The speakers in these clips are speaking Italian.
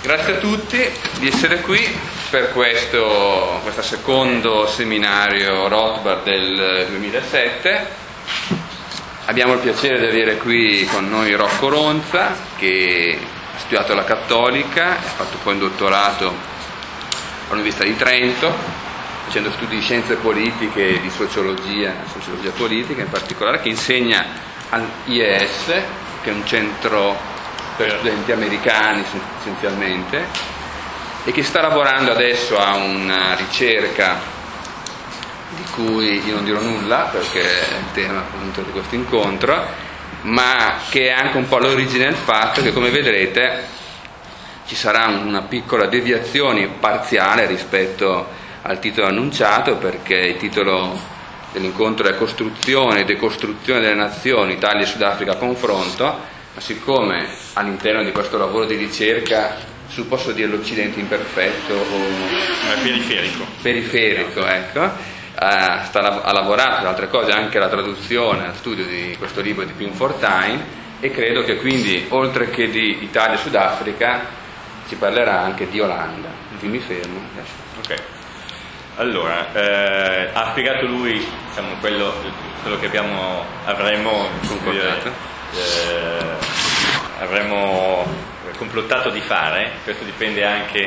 Grazie a tutti di essere qui per questo, questo secondo seminario Rothbard del 2007. Abbiamo il piacere di avere qui con noi Rocco Ronza che ha studiato la Cattolica, ha fatto poi un dottorato all'Università di Trento, facendo studi di scienze politiche e di sociologia, sociologia politica in particolare, che insegna all'IES, che è un centro per studenti americani essenzialmente e che sta lavorando adesso a una ricerca di cui io non dirò nulla perché è il tema appunto di questo incontro, ma che è anche un po' l'origine del fatto che come vedrete ci sarà una piccola deviazione parziale rispetto al titolo annunciato perché il titolo dell'incontro è Costruzione e decostruzione delle nazioni, Italia e Sudafrica confronto ma siccome all'interno di questo lavoro di ricerca, su posso dire l'Occidente imperfetto o periferico, periferico ecco, uh, sta, ha lavorato tra altre cose anche alla traduzione, al studio di questo libro di Pim Fortuyn e credo che quindi oltre che di Italia e Sudafrica ci parlerà anche di Olanda. Quindi mi fermo. Ok. Allora, eh, ha spiegato lui diciamo, quello, quello, che abbiamo, avremmo concordato eh, avremmo complottato di fare, questo dipende anche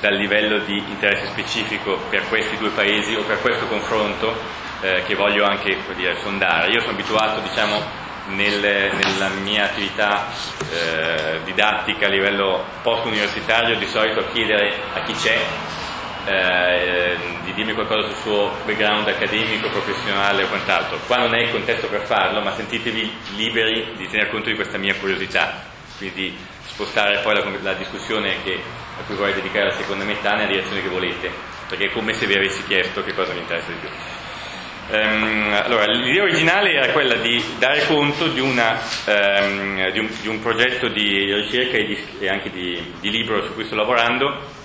dal livello di interesse specifico per questi due paesi o per questo confronto eh, che voglio anche dire, sondare. Io sono abituato diciamo, nel, nella mia attività eh, didattica a livello post-universitario di solito a chiedere a chi c'è eh, di dirmi qualcosa sul suo background accademico, professionale o quant'altro. Qua non è il contesto per farlo, ma sentitevi liberi di tener conto di questa mia curiosità, quindi spostare poi la, la discussione che, a cui vorrei dedicare la seconda metà nella direzione che volete, perché è come se vi avessi chiesto che cosa mi interessa di più. Um, allora, l'idea originale era quella di dare conto di, una, um, di, un, di un, progetto di ricerca e, di, e anche di, di libro su cui sto lavorando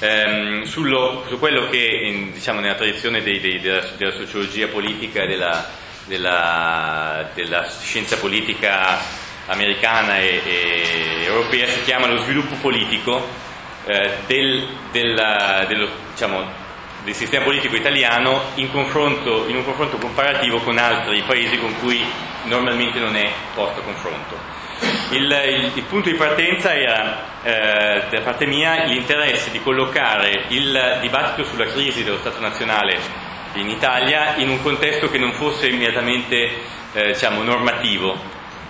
ehm, sullo, su quello che in, diciamo, nella tradizione dei, dei, della, della, sociologia politica e della, della, della, scienza politica americana e, e, europea si chiama lo sviluppo politico eh, del, della, dello, diciamo, del sistema politico italiano in, in un confronto comparativo con altri paesi con cui normalmente non è posto confronto. Il, il, il, punto di partenza era eh, da parte mia l'interesse di collocare il dibattito sulla crisi dello Stato nazionale in Italia in un contesto che non fosse immediatamente eh, diciamo, normativo,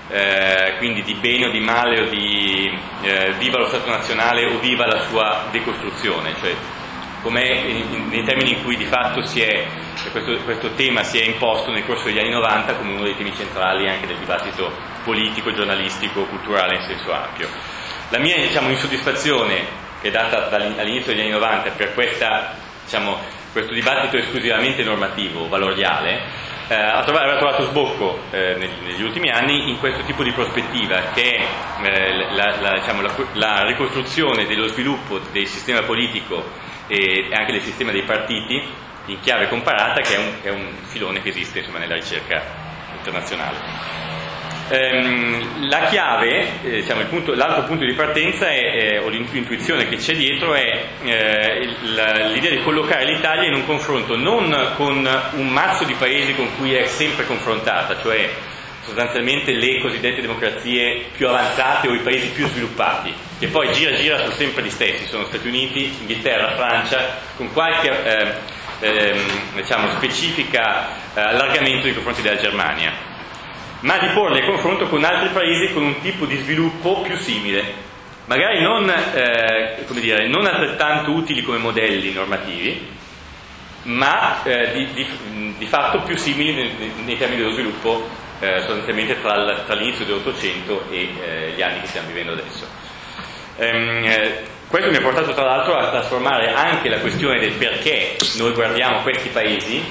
eh, quindi di bene o di male o di eh, viva lo Stato nazionale o viva la sua decostruzione, cioè nei termini in cui di fatto è, questo, questo, tema si è imposto nel corso degli anni 90 come uno dei temi centrali anche del dibattito politico, giornalistico, culturale in senso ampio. La mia diciamo, insoddisfazione che è data all'inizio degli anni 90 per questa, diciamo, questo dibattito esclusivamente normativo, valoriale, eh, aveva trovato sbocco eh, negli, ultimi anni in questo tipo di prospettiva che è eh, la, la, diciamo, la, la ricostruzione dello sviluppo del sistema politico e anche del sistema dei partiti in chiave comparata, che è un, è un filone che esiste insomma, nella ricerca internazionale. Ehm, la chiave, eh, diciamo, punto, l'altro punto di partenza è, è, o l'intuizione che c'è dietro è eh, l'idea di collocare l'Italia in un confronto non con un mazzo di paesi con cui è sempre confrontata, cioè sostanzialmente le cosiddette democrazie più avanzate o i paesi più sviluppati, che poi gira gira sono sempre gli stessi, sono Stati Uniti, Inghilterra, Francia, con qualche eh, eh, diciamo, specifica eh, allargamento nei confronti della Germania, ma di porle a confronto con altri paesi con un tipo di sviluppo più simile, magari non, eh, dire, non altrettanto utili come modelli normativi, ma eh, di, di, di, fatto più simili nei, nei termini dello sviluppo eh, sostanzialmente tra, l'inizio dell'Ottocento e eh, gli anni che stiamo vivendo adesso. Ehm, eh, questo mi ha portato tra l'altro a trasformare anche la questione del perché noi guardiamo questi paesi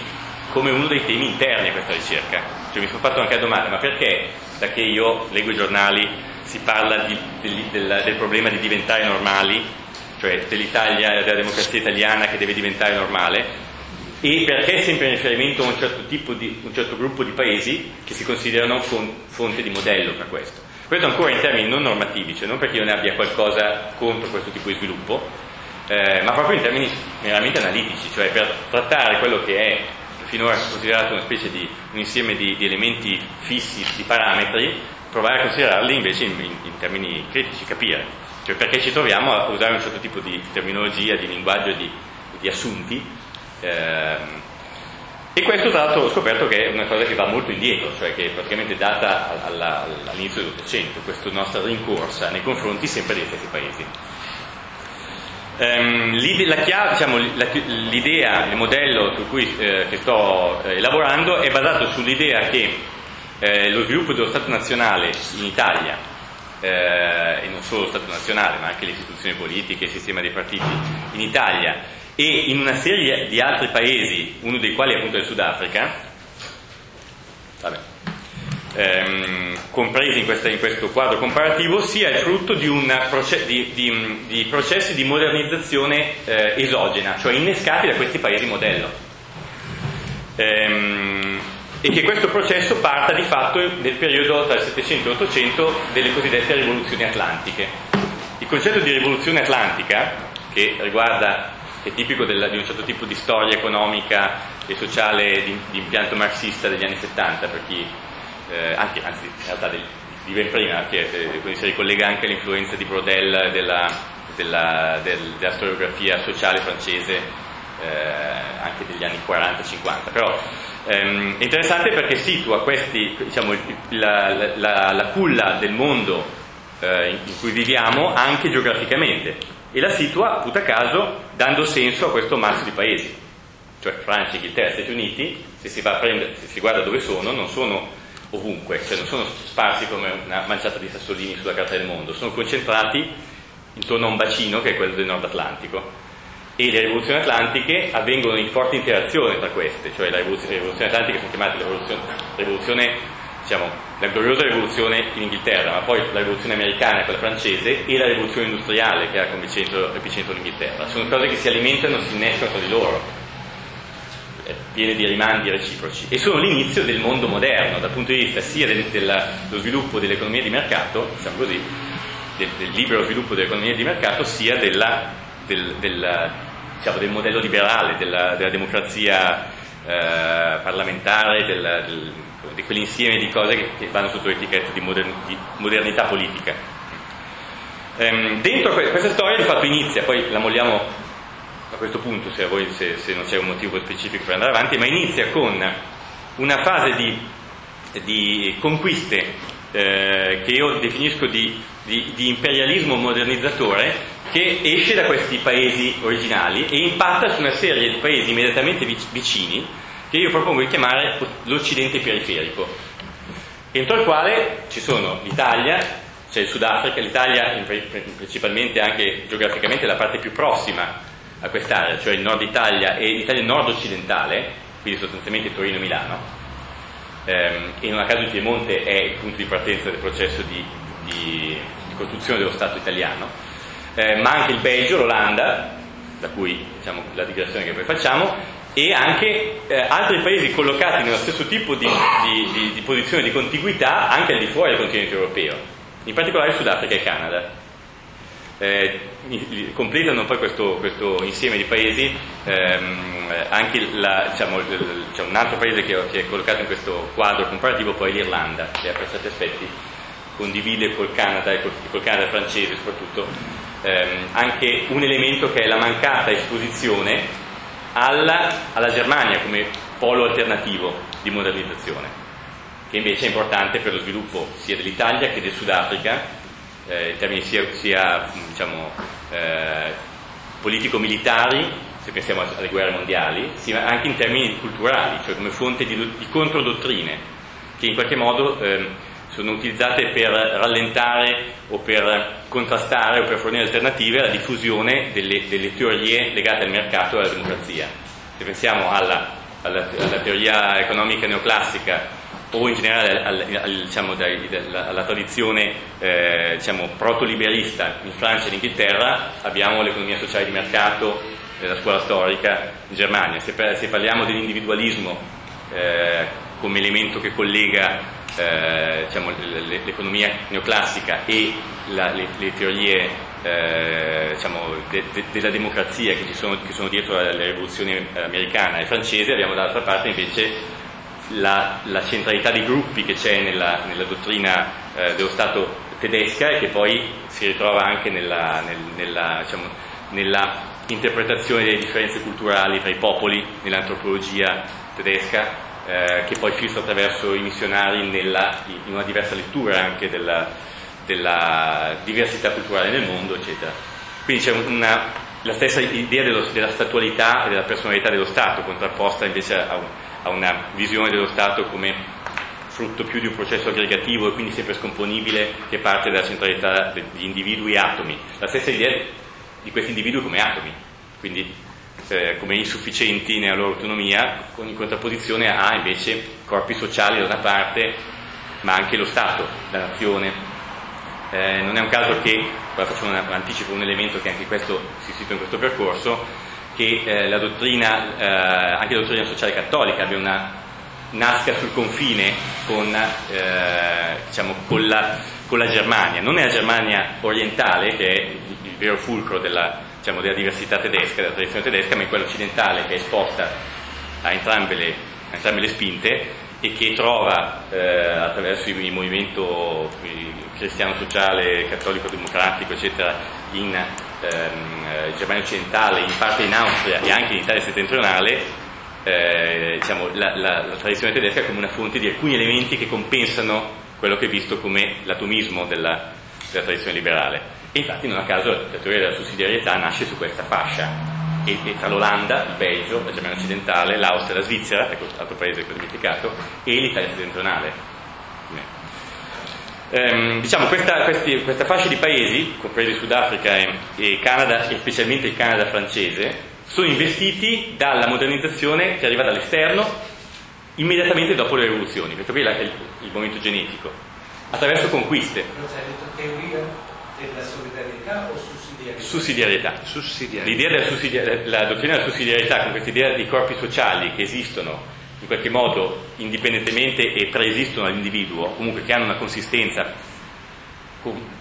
come uno dei temi interni a questa ricerca. Cioè mi sono fatto anche la domanda, ma perché da che io leggo i giornali si parla di, del, del, del problema di diventare normali, cioè dell'Italia, della democrazia italiana che deve diventare normale, e perché sempre in riferimento a un certo, di, un certo gruppo di paesi che si considerano fonte di modello per questo. Questo ancora in termini non normativi, cioè non perché io ne abbia qualcosa contro questo tipo di sviluppo, eh, ma proprio in termini meramente analitici, cioè per trattare quello che è finora considerato una specie di un insieme di, di elementi fissi, di parametri, provare a considerarli invece in, in, in termini critici, capire, cioè perché ci troviamo a usare un certo tipo di terminologia, di linguaggio, di, di assunti. Ehm, e questo tra l'altro ho scoperto che è una cosa che va molto indietro, cioè che è praticamente data alla, all'inizio dell'Ottocento, questa nostra rincorsa nei confronti sempre dei stessi paesi. Um, l'idea, diciamo, l'idea, il modello su cui eh, sto eh, elaborando è basato sull'idea che eh, lo sviluppo dello Stato nazionale in Italia, eh, e non solo lo Stato nazionale, ma anche le istituzioni politiche, il sistema dei partiti in Italia e in una serie di altri paesi, uno dei quali è appunto il Sudafrica, vabbè, ehm, compresi in, questa, in, questo quadro comparativo, sia il frutto di, proce- di, di, di processi di modernizzazione eh, esogena, cioè innescati da questi paesi modello. Ehm, e che questo processo parta di fatto nel periodo tra il 700 e l'800 delle cosiddette rivoluzioni atlantiche. Il concetto di rivoluzione atlantica, che riguarda è tipico della, di un certo tipo di storia economica e sociale di, di impianto marxista degli anni 70, per chi eh, anche, anzi in realtà di, di ben prima, che eh, quindi si ricollega anche all'influenza di Brodel della, della, del, della storiografia sociale francese eh, anche degli anni 40-50. Però ehm, è interessante perché situa questi, diciamo, la, la, la, culla del mondo eh, in cui viviamo anche geograficamente e la situa, puta caso, dando senso a questo mazzo di paesi, cioè Francia, Inghilterra, Stati Uniti, se si, prendere, se si guarda dove sono, non sono ovunque, cioè non sono sparsi come una manciata di sassolini sulla carta del mondo, sono concentrati intorno a un bacino che è quello del Nord Atlantico. E le rivoluzioni atlantiche avvengono in forte interazione tra queste, cioè le rivoluzioni atlantiche sono chiamate rivoluzione, rivoluzione diciamo, la gloriosa rivoluzione in Inghilterra, ma poi la rivoluzione americana, quella francese, e la rivoluzione industriale che ha come epicentro, epicentro l'Inghilterra. Sono cose che si alimentano e si innescano tra di loro piene di rimandi reciproci e sono l'inizio del mondo moderno dal punto di vista sia del, dello sviluppo dell'economia di mercato, diciamo così, del, del libero sviluppo dell'economia di mercato, sia della, del, del, diciamo, del, modello liberale, della, della democrazia eh, parlamentare, del, di quell'insieme di cose che, che vanno sotto l'etichetta di, modern, di modernità politica. Ehm, dentro questa storia il fatto inizia, poi la molliamo a questo punto se, voi, se, se, non c'è un motivo specifico per andare avanti, ma inizia con una fase di, di conquiste eh, che io definisco di, di, di, imperialismo modernizzatore che esce da questi paesi originali e impatta su una serie di paesi immediatamente vicini che io propongo di chiamare l'Occidente periferico, entro il quale ci sono l'Italia, c'è il Sudafrica, l'Italia principalmente anche geograficamente la parte più prossima a quest'area, cioè il nord Italia e l'Italia nord-occidentale, quindi sostanzialmente Torino e Milano, ehm, e non a caso il Piemonte è il punto di partenza del processo di, di, di costruzione dello Stato italiano, eh, ma anche il Belgio, l'Olanda, da cui diciamo, la digressione che poi facciamo, e anche eh, altri paesi collocati nello stesso tipo di, di, di, di, posizione di contiguità anche al di fuori del continente europeo, in particolare Sudafrica e Canada. Eh, completano poi questo, questo, insieme di paesi ehm, anche la, diciamo, c'è un altro paese che, che, è collocato in questo quadro comparativo poi l'Irlanda che per certi aspetti condivide col Canada e col, col Canada francese soprattutto ehm, anche un elemento che è la mancata esposizione alla, alla Germania come polo alternativo di modernizzazione che invece è importante per lo sviluppo sia dell'Italia che del Sudafrica eh, in termini sia, sia diciamo, eh, politico-militari, se pensiamo alle guerre mondiali, sia anche in termini culturali, cioè come fonte di, di controdottrine, che in qualche modo eh, sono utilizzate per rallentare o per contrastare o per fornire alternative alla diffusione delle, delle teorie legate al mercato e alla democrazia. Se pensiamo alla, alla, alla teoria economica neoclassica o in generale al, al, diciamo, alla tradizione eh, diciamo, proto-liberista in Francia e in Inghilterra abbiamo l'economia sociale di mercato della scuola storica in Germania. Se, se parliamo dell'individualismo eh, come elemento che collega eh, diciamo, l'economia neoclassica e la, le, le, teorie eh, diciamo, de, de, della democrazia che, sono, che, sono, dietro alla rivoluzione americana e francese, abbiamo dall'altra parte invece la, la centralità dei gruppi che c'è nella, nella dottrina eh, dello Stato tedesca e che poi si ritrova anche nella, nel, nella, diciamo, nella interpretazione delle differenze culturali tra i popoli, nell'antropologia tedesca eh, che poi filtra attraverso i missionari nella, in una diversa lettura anche della, della, diversità culturale nel mondo, eccetera. Quindi c'è una, la stessa idea dello, della statualità e della personalità dello Stato, contrapposta invece a, a una visione dello Stato come frutto più di un processo aggregativo e quindi sempre scomponibile che parte dalla centralità degli individui atomi. La stessa idea di questi individui come atomi, quindi eh, come insufficienti nella loro autonomia, in contrapposizione a invece corpi sociali da una parte, ma anche lo Stato, la nazione. Eh, non è un caso che, ora faccio un, anticipo un elemento che anche questo si situa in questo percorso, che eh, la dottrina, eh, anche la dottrina sociale cattolica abbia una, nasca sul confine con, eh, diciamo, con, la, con la Germania, non è la Germania orientale che è il vero fulcro della, diciamo, della diversità tedesca, della tradizione tedesca, ma in quella occidentale che è esposta a entrambe le, a entrambe le spinte e che trova eh, attraverso il movimento cristiano sociale, cattolico democratico, eccetera, in ehm, Germania occidentale, in parte in Austria e anche in Italia settentrionale, eh, diciamo, la, la, la, tradizione tedesca come una fonte di alcuni elementi che compensano quello che è visto come l'atomismo della, della tradizione liberale. E infatti non a caso la teoria della sussidiarietà nasce su questa fascia, e, e tra l'Olanda, il Belgio, la Germania occidentale, l'Austria, la Svizzera, ecco altro paese che ho dimenticato, e l'Italia settentrionale. Ehm, diciamo questa, questi, questa, fascia di paesi, compresi Sudafrica e, e Canada, e specialmente il Canada francese, sono investiti dalla modernizzazione che arriva dall'esterno immediatamente dopo le rivoluzioni, perché qui è il, il momento genetico, attraverso conquiste. Della solidarietà o sussidiarietà? Sussidiarietà. sussidiarietà. L'idea della sussidiarietà, la dottrina della sussidiarietà con questa idea di corpi sociali che esistono in qualche modo indipendentemente e preesistono all'individuo, comunque che hanno una consistenza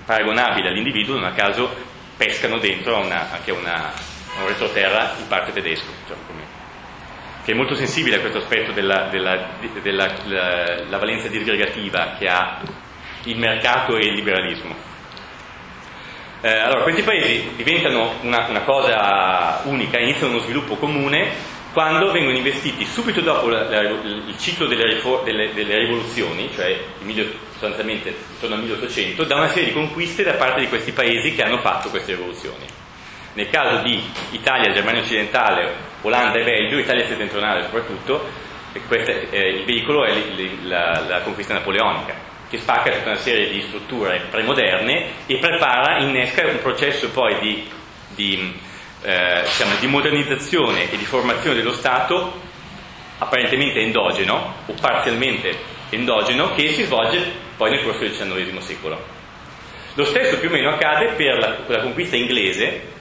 paragonabile all'individuo, non a caso pescano dentro una, anche una, un retroterra in parte tedesco, diciamo che è molto sensibile a questo aspetto della, della, della la, la valenza disgregativa che ha il mercato e il liberalismo. Eh, allora, questi paesi diventano una, una, cosa unica, iniziano uno sviluppo comune quando vengono investiti subito dopo la, la, il ciclo delle, delle, delle rivoluzioni, cioè sostanzialmente intorno al 1800, da una serie di conquiste da parte di questi paesi che hanno fatto queste rivoluzioni. Nel caso di Italia, Germania occidentale, Olanda e Belgio, Italia settentrionale soprattutto, queste, eh, il veicolo è la, la conquista napoleonica che spacca tutta una serie di strutture premoderne e prepara, innesca un processo poi di, di, eh, diciamo, di modernizzazione e di formazione dello Stato apparentemente endogeno o parzialmente endogeno che si svolge poi nel corso del XIX secolo. Lo stesso più o meno accade per la, la conquista inglese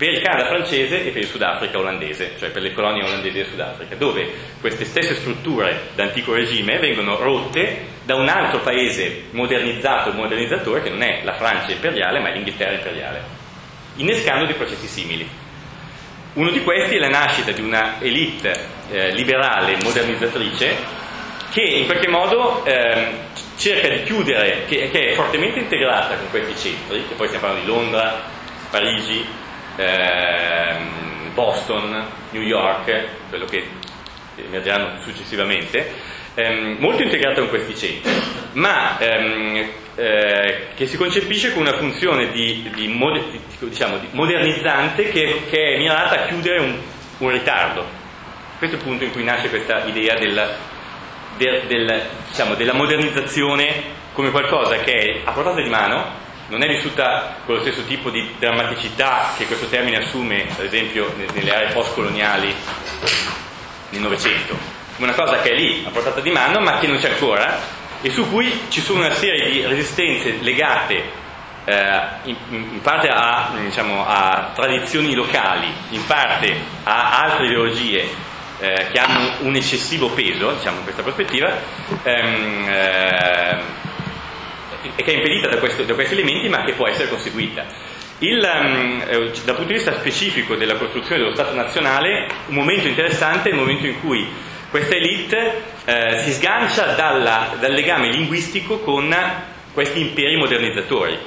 per il Canada francese e per il Sudafrica olandese, cioè per le colonie olandesi del Sudafrica, dove queste stesse strutture d'antico regime vengono rotte da un altro paese modernizzato, modernizzatore, che non è la Francia imperiale, ma è l'Inghilterra imperiale, innescando dei processi simili. Uno di questi è la nascita di una elite eh, liberale modernizzatrice che in qualche modo eh, cerca di chiudere, che, che, è fortemente integrata con questi centri, che poi stiamo parlando di Londra, Parigi, ehm, Boston, New York, quello che emergeranno successivamente, ehm, molto integrato con questi centri, ma ehm, eh, che si concepisce con una funzione di, di, diciamo, di modernizzante che, che, è mirata a chiudere un, un, ritardo. Questo è il punto in cui nasce questa idea della, del, del, diciamo, della modernizzazione come qualcosa che è a portata di mano, non è vissuta con lo stesso tipo di drammaticità che questo termine assume, ad esempio, nelle aree post-coloniali nel Novecento, una cosa che è lì, a portata di mano, ma che non c'è ancora, e su cui ci sono una serie di resistenze legate eh, in, in, parte a, diciamo, a, tradizioni locali, in parte a altre ideologie eh, che hanno un eccessivo peso, diciamo in questa prospettiva, ehm, eh, e che è impedita da, questo, da, questi elementi ma che può essere conseguita. Il, um, dal punto di vista specifico della costruzione dello Stato nazionale, un momento interessante è il momento in cui questa elite eh, si sgancia dalla, dal legame linguistico con questi imperi modernizzatori.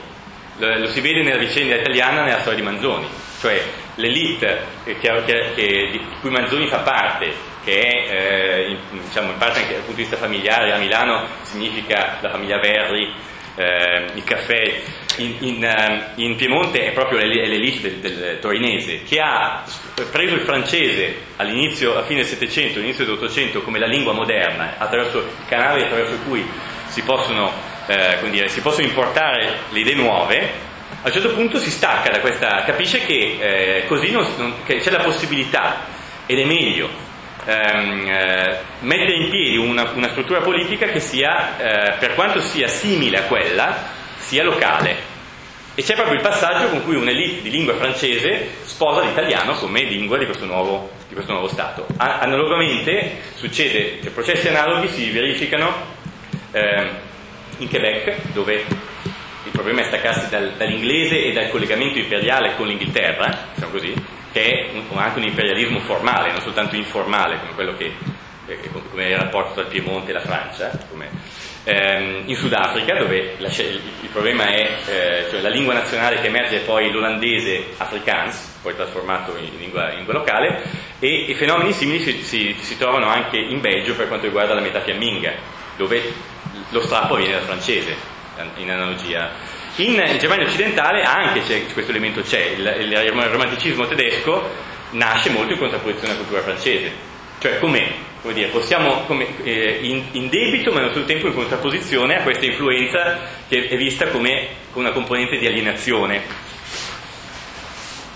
Lo, lo, si vede nella vicenda italiana nella storia di Manzoni, cioè l'elite che, che, che, di cui Manzoni fa parte, che è eh, in, diciamo, in parte anche dal punto di vista familiare, a Milano significa la famiglia Verri, eh, il caffè, in, in, ehm, in, Piemonte è proprio l'elite del, del, torinese che ha preso il francese all'inizio, a fine del Settecento, all'inizio dell'Ottocento come la lingua moderna, attraverso canali attraverso cui si possono, eh, dire, si possono importare le idee nuove, a un certo punto si stacca da questa, capisce che eh, così non, non, che c'è la possibilità ed è meglio ehm, eh, mettere in piedi una, una, struttura politica che sia, eh, per quanto sia simile a quella, sia locale. E c'è proprio il passaggio con cui un'elite di lingua francese sposa l'italiano come lingua di questo nuovo, di questo nuovo Stato. A- analogamente succede, cioè processi analoghi si verificano eh, in Quebec, dove il problema è staccarsi dal, dall'inglese e dal collegamento imperiale con l'Inghilterra, diciamo così, che è un, anche un imperialismo formale, non soltanto informale, come che, come il rapporto tra il Piemonte e la Francia, come, ehm, in Sudafrica, dove la, il, il, problema è eh, cioè la lingua nazionale che emerge è poi l'olandese afrikaans, poi trasformato in lingua, in lingua locale, e, e, fenomeni simili si, si, si, trovano anche in Belgio per quanto riguarda la metà fiamminga, dove lo strappo viene dal francese, in analogia. In Germania occidentale anche questo elemento c'è, il, il, romanticismo tedesco nasce molto in contrapposizione alla cultura francese, cioè come, come dire, possiamo come, eh, in, in, debito ma allo stesso tempo in contrapposizione a questa influenza che è vista come una componente di alienazione,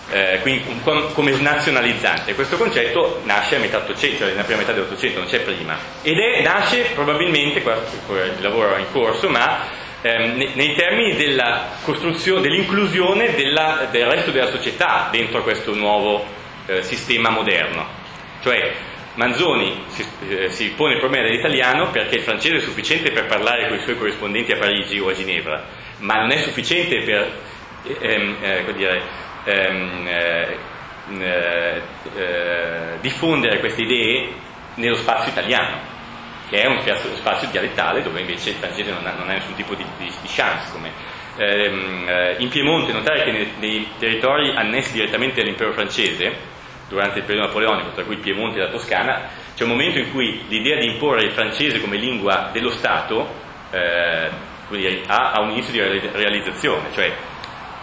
eh, quindi com, come nazionalizzante. Questo concetto nasce a metà 800, cioè nella prima metà dell'Ottocento, non c'è prima, ed è, nasce probabilmente, qua il lavoro è in corso, ma ehm, nei termini della dell'inclusione della, del resto della società dentro questo nuovo eh, sistema moderno. Cioè Manzoni si, eh, si, pone il problema dell'italiano perché il francese è sufficiente per parlare con i suoi corrispondenti a Parigi o a Ginevra, ma non è sufficiente per ehm, eh, dire, ehm, eh, eh, eh, diffondere queste idee nello spazio italiano che è uno spazio dialettale dove invece il francese non ha, non ha nessun tipo di, di, di chance. Come, ehm, eh, in Piemonte, notare che nei, nei, territori annessi direttamente all'impero francese, durante il periodo napoleonico, tra cui Piemonte e la Toscana, c'è un momento in cui l'idea di imporre il francese come lingua dello Stato eh, dire, ha, ha, un inizio di realizzazione, cioè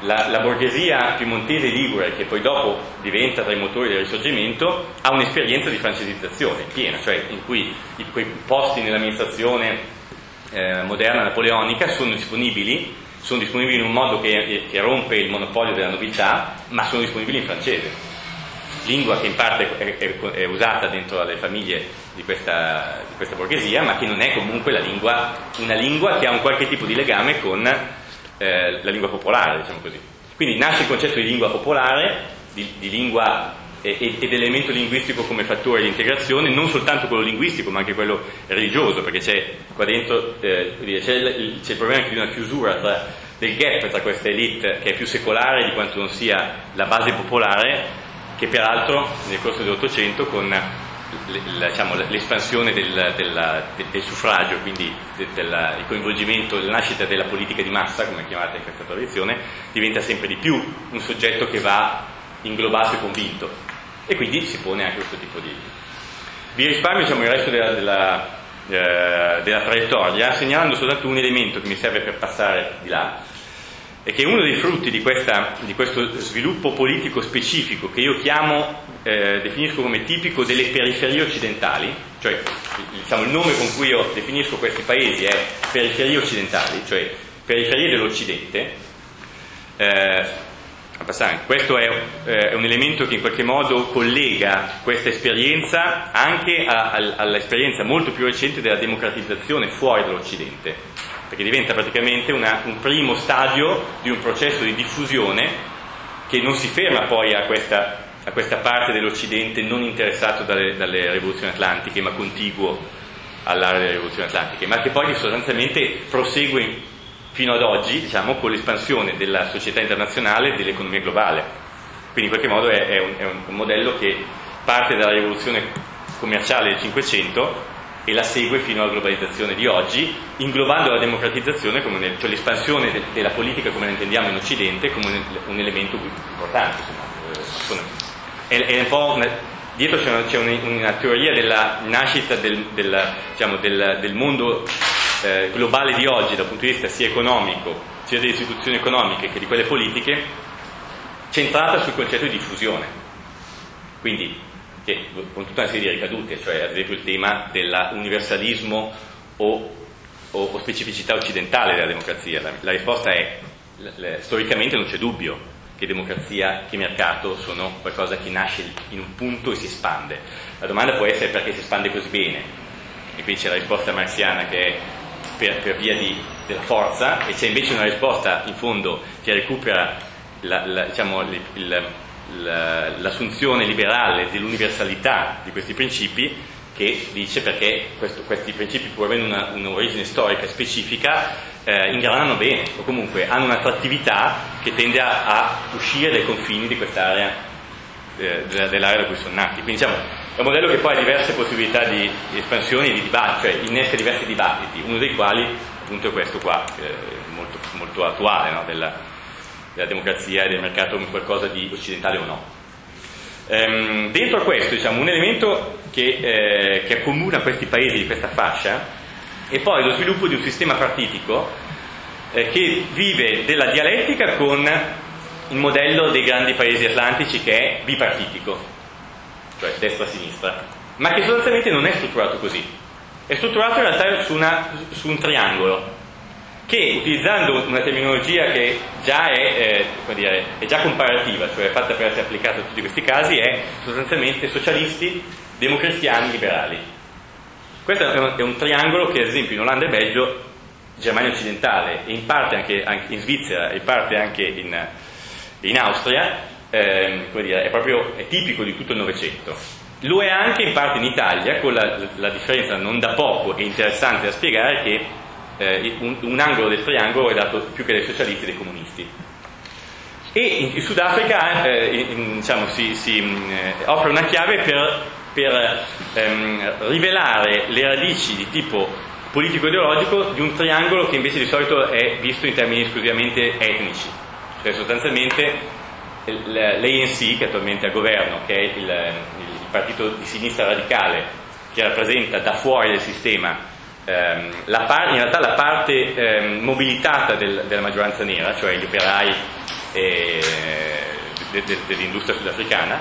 la, la, borghesia piemontese ligure, che poi dopo diventa tra i motori del risorgimento, ha un'esperienza di francesizzazione piena, cioè in cui i, quei posti nell'amministrazione eh, moderna napoleonica sono disponibili, sono disponibili in un modo che, che, rompe il monopolio della novità, ma sono disponibili in francese. Lingua che in parte è, è, è usata dentro le famiglie di questa, di questa, borghesia, ma che non è comunque lingua, una lingua che ha un qualche tipo di legame con eh, la lingua popolare, diciamo così. Quindi nasce il concetto di lingua popolare, di, di lingua ed elemento linguistico come fattore di integrazione, non soltanto quello linguistico ma anche quello religioso, perché c'è qua dentro eh, c'è, il, c'è, il, problema di una chiusura tra, del gap tra questa elite che è più secolare di quanto non sia la base popolare, che peraltro nel corso dell'Ottocento con diciamo, l'espansione del, della, del, suffragio, quindi del, il coinvolgimento, la nascita della politica di massa, come chiamate in questa tradizione, diventa sempre di più un soggetto che va inglobato e convinto. E quindi si pone anche questo tipo di... Vi risparmio diciamo, il resto della, della, eh, della traiettoria segnalando soltanto un elemento che mi serve per passare di là e che è uno dei frutti di, questa, di questo sviluppo politico specifico che io chiamo, eh, definisco come tipico delle periferie occidentali, cioè diciamo, il nome con cui io definisco questi paesi è periferie occidentali, cioè periferie dell'Occidente. Eh, questo è, eh, è, un elemento che in qualche modo collega questa esperienza anche a, a, all'esperienza molto più recente della democratizzazione fuori dall'Occidente perché diventa praticamente una, un primo stadio di un processo di diffusione che non si ferma poi a questa a questa parte dell'Occidente non interessato dalle, dalle rivoluzioni atlantiche, ma contiguo all'area delle rivoluzioni atlantiche, ma che poi sostanzialmente prosegue fino ad oggi diciamo, con l'espansione della società internazionale e dell'economia globale. Quindi in qualche modo è, è, un, è un modello che parte dalla rivoluzione commerciale del Cinquecento e la segue fino alla globalizzazione di oggi, inglobando la democratizzazione, nel, cioè l'espansione de, della politica come la intendiamo in Occidente, come un, un elemento importante. Insomma. È, è un po' una, dietro c'è, una, c'è una, una, teoria della nascita del, del, diciamo, del, del mondo eh, globale di oggi dal punto di vista sia economico, sia delle istituzioni economiche che di quelle politiche, centrata sul concetto di diffusione. Quindi che, con tutta una serie di ricadute, cioè ad esempio il tema dell'universalismo o, o, o specificità occidentale della democrazia. La, la risposta è, l, storicamente non c'è dubbio che democrazia e mercato sono qualcosa che nasce in un punto e si espande. La domanda può essere perché si espande così bene, e qui c'è la risposta marziana che è per, per via di, della forza, e c'è invece una risposta in fondo che recupera la, la, diciamo, il, il l'assunzione liberale dell'universalità di questi principi che dice perché questo, questi principi pur avendo una, un'origine storica specifica eh, ingranano bene o comunque hanno un'attrattività che tende a, a uscire dai confini di quest'area eh, dell'area da cui sono nati quindi diciamo è un modello che poi ha diverse possibilità di espansione e di dibattito cioè innesca diversi dibattiti uno dei quali appunto è questo qua eh, molto, molto attuale no? della, della democrazia e del mercato come qualcosa di occidentale o no. Ehm, dentro a questo diciamo, un elemento che, eh, che accomuna questi paesi di questa fascia è poi lo sviluppo di un sistema partitico eh, che vive della dialettica con il modello dei grandi paesi atlantici che è bipartitico, cioè destra-sinistra, ma che sostanzialmente non è strutturato così. È strutturato in realtà su, una, su un triangolo, che utilizzando una terminologia che già è, eh, dire, è, già comparativa, cioè fatta per essere applicata a tutti questi casi, è sostanzialmente socialisti, democristiani, liberali. Questo è un, è un triangolo che ad esempio in Olanda e Belgio, Germania occidentale e in parte anche, anche in Svizzera e in parte anche in, in Austria, eh, dire, è proprio è tipico di tutto il Novecento. Lo è anche in parte in Italia, con la, la differenza non da poco e interessante da spiegare che eh, un, un, angolo del triangolo è dato più che dai socialisti dai comunisti. E in, in Sudafrica eh, in, diciamo, si, si eh, offre una chiave per, per ehm, rivelare le radici di tipo politico-ideologico di un triangolo che invece di solito è visto in termini esclusivamente etnici, cioè sostanzialmente l'ANC che attualmente è al governo, che è il, il partito di sinistra radicale che rappresenta da fuori del sistema ehm, par- in realtà la parte ehm, mobilitata del, della maggioranza nera, cioè gli operai eh, de- de- dell'industria sudafricana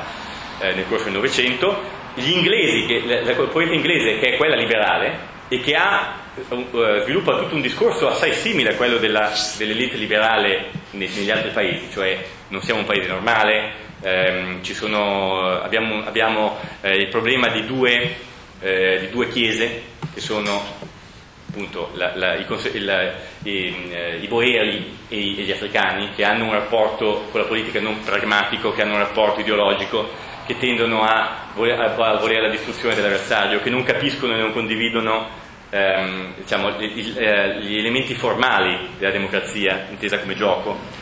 eh, nel corso del Novecento, gli inglesi, che, la, la inglese che è quella liberale e che ha, uh, sviluppa tutto un discorso assai simile a quello della, dell'elite liberale negli altri paesi, cioè non siamo un paese normale, ehm, sono, abbiamo, abbiamo eh, il problema di due, eh, di due chiese che sono appunto la, la, i, il, i, eh, i, boeri e, gli africani che hanno un rapporto con la politica non pragmatico, che hanno un rapporto ideologico, che tendono a voler, a volere la distruzione dell'avversario, che non capiscono e non condividono ehm, diciamo, gli, eh, gli elementi formali della democrazia intesa come gioco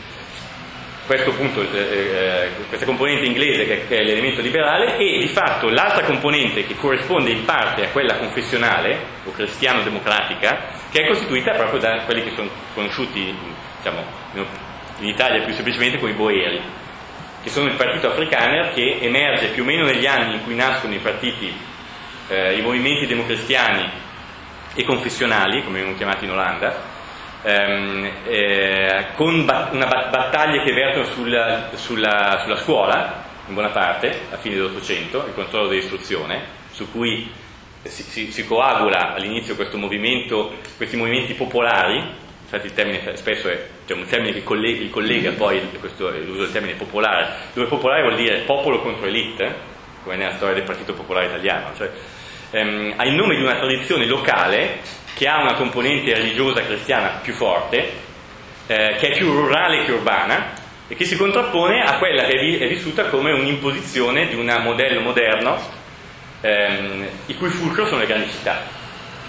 questo punto, eh, eh, questa componente inglese che, che, è l'elemento liberale e di fatto l'altra componente che corrisponde in parte a quella confessionale o cristiano-democratica che è costituita proprio da quelli che sono conosciuti diciamo, in Italia più semplicemente come i boeri che sono il partito afrikaner che emerge più o meno negli anni in cui nascono i partiti, eh, i movimenti democristiani e confessionali come vengono chiamati in Olanda ehm, eh, con ba- una ba- battaglie che vertono sulla, sulla, sulla, scuola, in buona parte, a fine dell'Ottocento, il controllo dell'istruzione, su cui si, si, si coagula all'inizio questo movimento, questi movimenti popolari, infatti il termine spesso è cioè un termine che collega, collega poi questo, l'uso del termine popolare, dove popolare vuol dire popolo contro elite, come nella storia del Partito Popolare Italiano, cioè ehm, ha il nome di una tradizione locale che ha una componente religiosa cristiana più forte, eh, che è più rurale che urbana e che si contrappone a quella che è vissuta come un'imposizione di un modello moderno ehm, i cui fulcro sono le grandi città.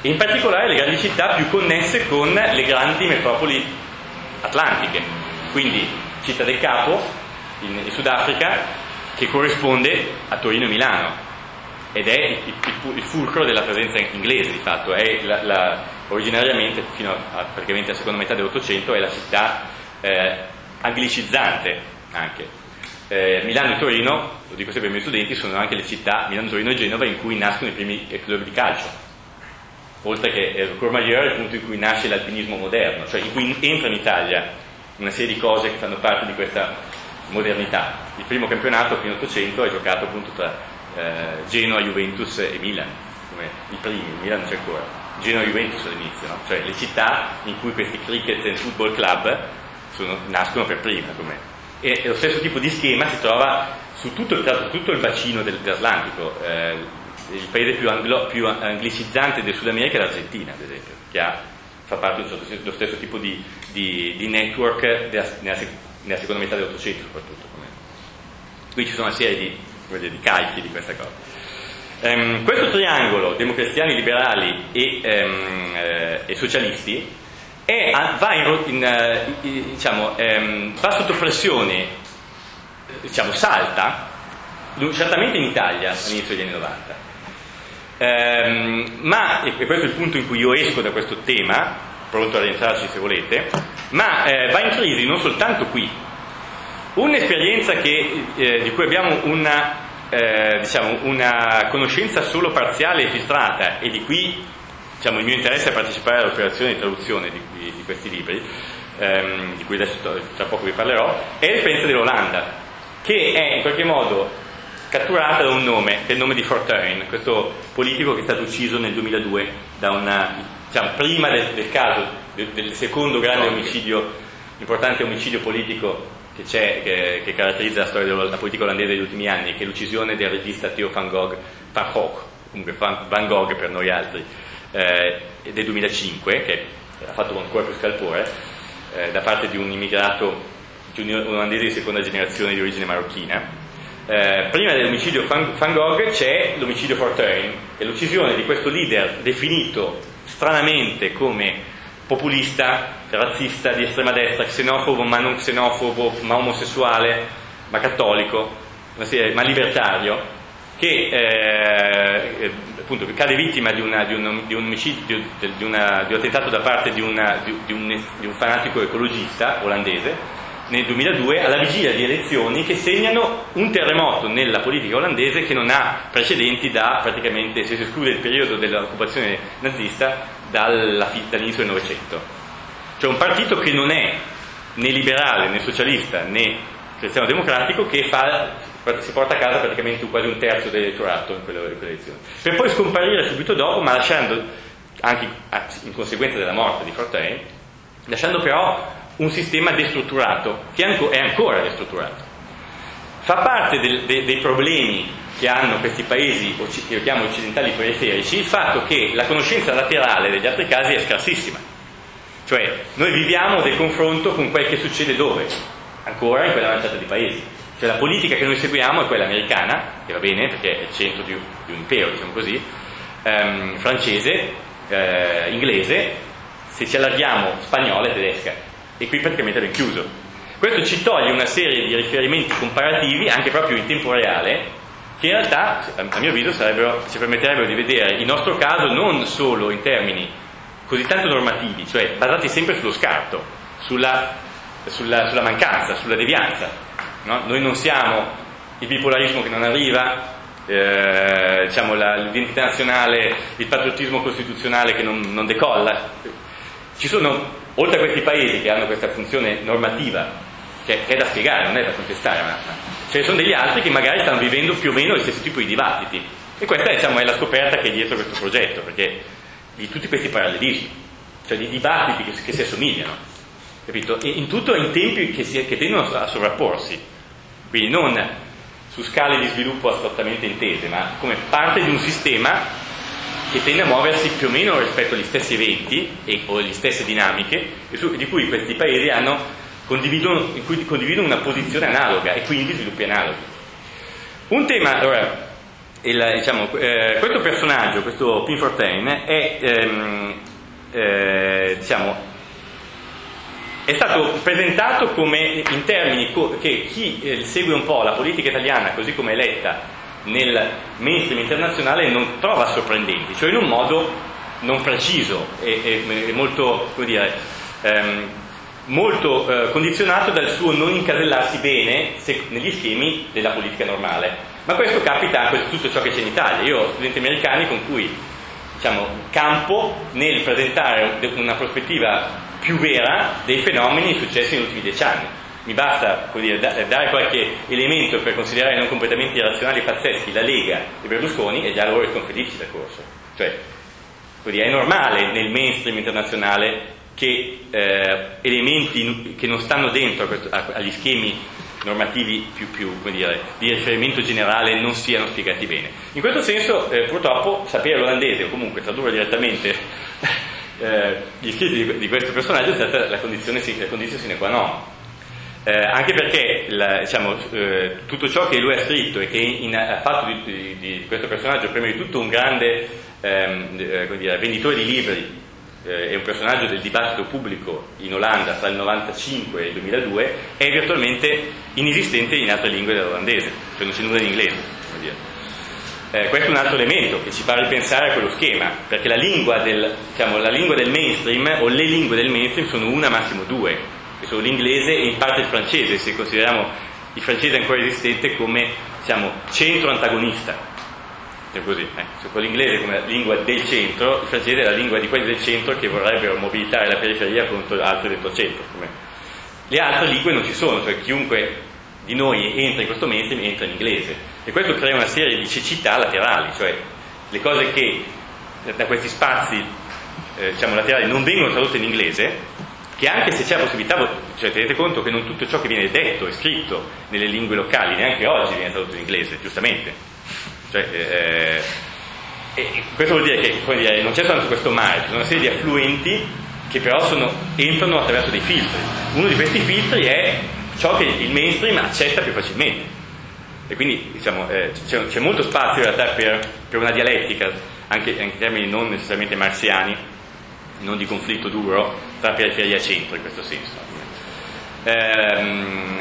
E in particolare le grandi città più connesse con le grandi metropoli atlantiche quindi Città del Capo in, in Sudafrica che corrisponde a Torino e Milano ed è il, il, il, fulcro della presenza inglese di fatto, la, la, originariamente fino a, praticamente alla seconda metà dell'Ottocento è la città eh, anglicizzante anche. Eh, Milano e Torino, lo dico sempre ai miei studenti, sono anche le città, Milano, Torino e Genova, in cui nascono i primi club di calcio, oltre che eh, Courmayeur è il punto in cui nasce l'alpinismo moderno, cioè in cui entra in Italia una serie di cose che fanno parte di questa modernità. Il primo campionato fino all'Ottocento è giocato appunto tra eh, Genoa, Juventus e Milan, come i primi, Milan c'è ancora. Genoa e Juventus all'inizio, no? cioè le città in cui questi cricket e football club sono, nascono per prima. Come. E, lo stesso tipo di schema si trova su tutto il, tutto il bacino del, dell'Atlantico. Eh, il paese più, anglo, più, anglicizzante del Sud America è l'Argentina, ad esempio, che ha, fa parte dello stesso tipo di, di, di network della, nella, nella, seconda metà dell'Ottocento soprattutto. Qui ci sono una serie di, dire, di calchi di questa cosa. Um, questo triangolo, democristiani, liberali e, um, eh, e socialisti, è, va, in, in, in, diciamo, um, va, sotto pressione, diciamo, salta, certamente in Italia all'inizio degli anni 90. ma, e questo è il punto in cui io esco da questo tema, pronto a rientrarci se volete, ma eh, va in crisi non soltanto qui. Un'esperienza che, eh, di cui abbiamo una eh, diciamo, una conoscenza solo parziale e filtrata. E di qui diciamo, il mio interesse a partecipare all'operazione di traduzione di, di, di questi libri, ehm, di cui adesso tra poco vi parlerò, è l'esperienza dell'Olanda, che è in qualche modo catturata da un nome, che è il nome di Fortuyn, questo politico che è stato ucciso nel 2002 da una, diciamo, prima del, del caso, del, del secondo grande omicidio, importante omicidio politico che, che, che, caratterizza la storia della politica olandese degli ultimi anni, che è l'uccisione del regista Theo van Gogh, Van Gogh, comunque Van Gogh per noi altri, eh, del 2005, che ha fatto ancora più scalpore, eh, da parte di un immigrato, di un olandese di seconda generazione di origine marocchina. Eh, prima dell'omicidio Van, Van Gogh c'è l'omicidio Fortuyn, è l'uccisione di questo leader definito stranamente come populista, razzista, di estrema destra, xenofobo ma non xenofobo, ma omosessuale, ma cattolico, ma libertario, che eh, appunto cade vittima di, una, di, un, di un, omicidio, di, una, di, un attentato da parte di, una, di, un, un fanatico ecologista olandese nel 2002 alla vigilia di elezioni che segnano un terremoto nella politica olandese che non ha precedenti da praticamente, se si esclude il periodo dell'occupazione nazista, dall'inizio del Novecento. Cioè un partito che non è né liberale né socialista né cristiano democratico che fa, si porta a casa praticamente quasi un terzo dell'elettorato in quelle, elezioni. Per poi scomparire subito dopo, ma lasciando, anche in conseguenza della morte di Fortuyn, lasciando però un sistema destrutturato, che è ancora destrutturato. Fa parte del, de, dei problemi che hanno questi paesi che io chiamo occidentali periferici il fatto che la conoscenza laterale degli altri casi è scarsissima. Cioè, noi viviamo del confronto con quel che succede dove? Ancora in quella manciata di paesi. Cioè, la politica che noi seguiamo è quella americana, che va bene perché è il centro di un, di un impero, diciamo così, ehm, francese, eh, inglese, se ci allarghiamo spagnola e tedesca e qui praticamente è chiuso. Questo ci toglie una serie di riferimenti comparativi, anche proprio in tempo reale, che in realtà, a mio avviso, ci permetterebbero di vedere il nostro caso non solo in termini così tanto normativi, cioè basati sempre sullo scarto, sulla, sulla, sulla mancanza, sulla devianza. No? Noi non siamo il bipolarismo che non arriva, eh, diciamo la, l'identità nazionale, il patriottismo costituzionale che non, non decolla. Ci sono oltre a questi paesi che hanno questa funzione normativa, che, che è da spiegare, non è da contestare, ma, ce ne sono degli altri che magari stanno vivendo più o meno lo stesso tipo di dibattiti. E questa diciamo, è la scoperta che è dietro questo progetto, perché di tutti questi parallelismi, cioè di dibattiti che, che si assomigliano, capito? E in tutto in tempi che, si, che tendono a sovrapporsi, quindi non su scale di sviluppo astrattamente intese, ma come parte di un sistema che tende a muoversi più o meno rispetto agli stessi eventi e, o alle stesse dinamiche su, di cui questi paesi hanno condividono, in cui condividono una posizione analoga e quindi sviluppi analoghi. Un tema, allora, il, diciamo, eh, questo personaggio, questo Pinfortain, è, ehm, eh, diciamo, è stato presentato come in termini co- che chi eh, segue un po' la politica italiana così come è letta nel mainstream internazionale non trova sorprendenti, cioè in un modo non preciso e, e, e molto, come dire, ehm, molto eh, condizionato dal suo non incasellarsi bene se, negli schemi della politica normale. Ma questo capita anche tutto ciò che c'è in Italia. Io ho studenti americani con cui diciamo, campo nel presentare una prospettiva più vera dei fenomeni successi negli ultimi dieci anni. Mi basta dire, dare qualche elemento per considerare non completamente irrazionali e pazzeschi la Lega e Berlusconi e già loro sono felici del corso. Cioè, dire, è normale nel mainstream internazionale che eh, elementi che non stanno dentro agli schemi normativi più, più dire, di riferimento generale non siano spiegati bene. In questo senso, eh, purtroppo, sapere l'olandese o comunque tradurre direttamente eh, gli scritti di, di, questo personaggio è stata la condizione, la condizione sine qua non. Eh, anche perché la, diciamo, eh, tutto ciò che lui ha scritto e che ha fatto di, di, di, questo personaggio prima di tutto un grande ehm, eh, dire, venditore di libri eh, e un personaggio del dibattito pubblico in Olanda tra il 95 e il 2002 è virtualmente inesistente in altre lingue dell'olandese, cioè non c'è nulla in inglese. Eh, questo è un altro elemento che ci fa ripensare a quello schema, perché la lingua, del, diciamo, la lingua del mainstream o le lingue del mainstream sono una, massimo due, che sono l'inglese e in parte il francese, se consideriamo il francese ancora esistente come diciamo, centro antagonista. Così, eh? cioè, con l'inglese come lingua del centro, il francese è la lingua di quelli del centro che vorrebbero mobilitare la periferia contro altri dentro centro. Come... Le altre lingue non ci sono, cioè chiunque di noi entra in questo mainstream entra in inglese e questo crea una serie di cecità laterali, cioè le cose che da questi spazi eh, diciamo, laterali non vengono tradotte in inglese, che anche se c'è la possibilità, cioè tenete conto che non tutto ciò che viene detto e scritto nelle lingue locali, neanche oggi viene tradotto in inglese, giustamente. Cioè, eh, e questo vuol dire che dire, non c'è soltanto questo ci sono una serie di affluenti che però sono, entrano attraverso dei filtri. Uno di questi filtri è ciò che il mainstream accetta più facilmente. E quindi diciamo, eh, c'è, c'è, molto spazio in realtà per, per una dialettica, anche in termini non necessariamente marziani, non di conflitto duro, tra periferia e centro in questo senso. Ehm,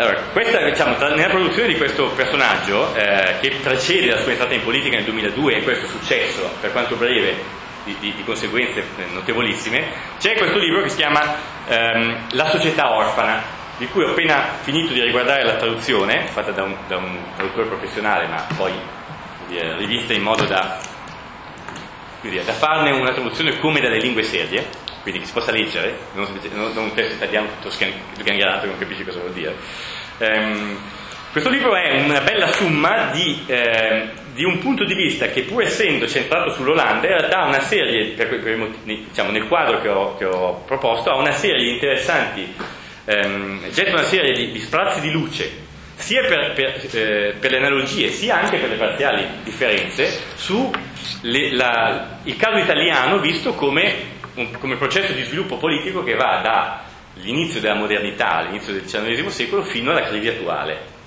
allora, questa, diciamo, tra, nella produzione di questo personaggio, eh, che precede la sua entrata in politica nel 2002 e questo successo, per quanto breve, di, di, di conseguenze notevolissime, c'è questo libro che si chiama ehm, La società orfana, di cui ho appena finito di riguardare la traduzione, fatta da un, da un traduttore professionale, ma poi dire, rivista in modo da, dire, da, farne una traduzione come dalle lingue serie, quindi che si possa leggere, non, non un testo italiano tutto sgangherato che non capisci cosa vuol dire. Um, questo libro è una bella summa di, eh, di, un punto di vista che pur essendo centrato sull'Olanda, in realtà ha una serie, per, per, diciamo, nel quadro che ho, che ho proposto, ha una serie di interessanti ehm, getta una serie di, di, sprazzi di luce sia per, per, eh, per, le analogie sia anche per le parziali differenze su le, la, il caso italiano visto come, un, come processo di sviluppo politico che va dall'inizio della modernità all'inizio del XIX secolo fino alla crisi attuale.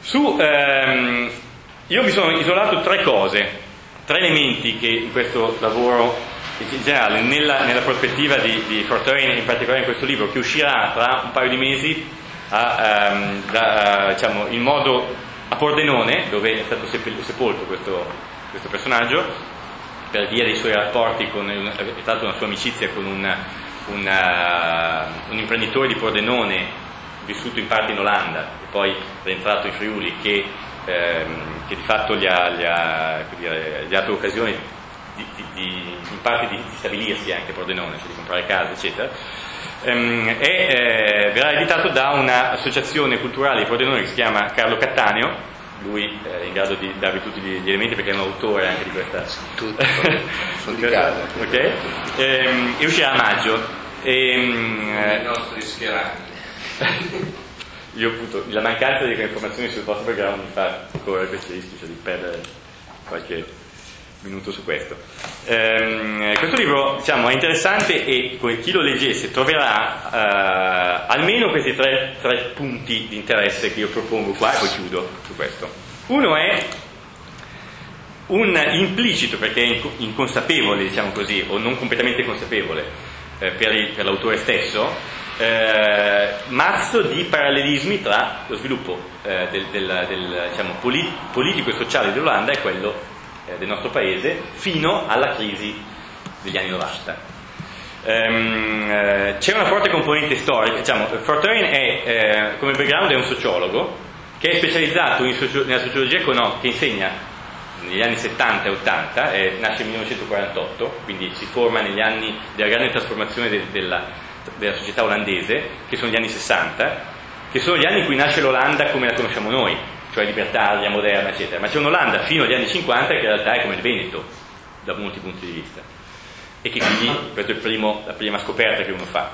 Su, ehm, io mi sono isolato tre cose, tre elementi che in questo lavoro in generale nella, nella prospettiva di, di Fortrain, in particolare in questo libro, che uscirà tra un paio di mesi a, um, da, uh, diciamo, in modo a Pordenone, dove è stato sepolto questo, questo personaggio, per via dei suoi rapporti con, è stata una sua amicizia con un, una, uh, un imprenditore di Pordenone vissuto in parte in Olanda e poi rientrato in Friuli che, ehm, che di fatto gli ha, gli ha, dire, gli ha dato l'occasione di, di, di, in parte di, stabilirsi anche Pordenone, cioè di comprare case, eccetera. Ehm, e eh, verrà editato da un'associazione culturale di Pordenone che si chiama Carlo Cattaneo, lui è in grado di darvi tutti gli elementi perché è un autore anche di questa tutto sono di casa ok? Ehm, e uscirà a maggio. Ehm, i nostri schierati io appunto la mancanza di informazioni sul vostro background mi fa correre questi rischi cioè di perdere qualche minuto su questo. Ehm, questo libro diciamo, è interessante e chi lo leggesse troverà eh, almeno questi tre, tre, punti di interesse che io propongo qua e poi chiudo su questo. Uno è un implicito, perché è inconsapevole, diciamo così, o non completamente consapevole eh, per, il, per, l'autore stesso, eh, mazzo di parallelismi tra lo sviluppo eh, del, del, del diciamo, politico e sociale dell'Olanda e quello eh, del nostro paese fino alla crisi degli anni 90. Ehm, eh, c'è una forte componente storica, diciamo, Fortrain è, eh, come background è un sociologo che è specializzato socio- nella sociologia economica, che insegna negli anni 70 e 80, eh, nasce nel 1948, quindi si forma negli anni della grande trasformazione de- della, della società olandese, che sono gli anni 60, che sono gli anni in cui nasce l'Olanda come la conosciamo noi, cioè libertaria, moderna, eccetera, ma c'è un'Olanda fino agli anni 50 che in realtà è come il Veneto, da molti punti di vista. E che quindi, questa è primo, la prima scoperta che uno fa.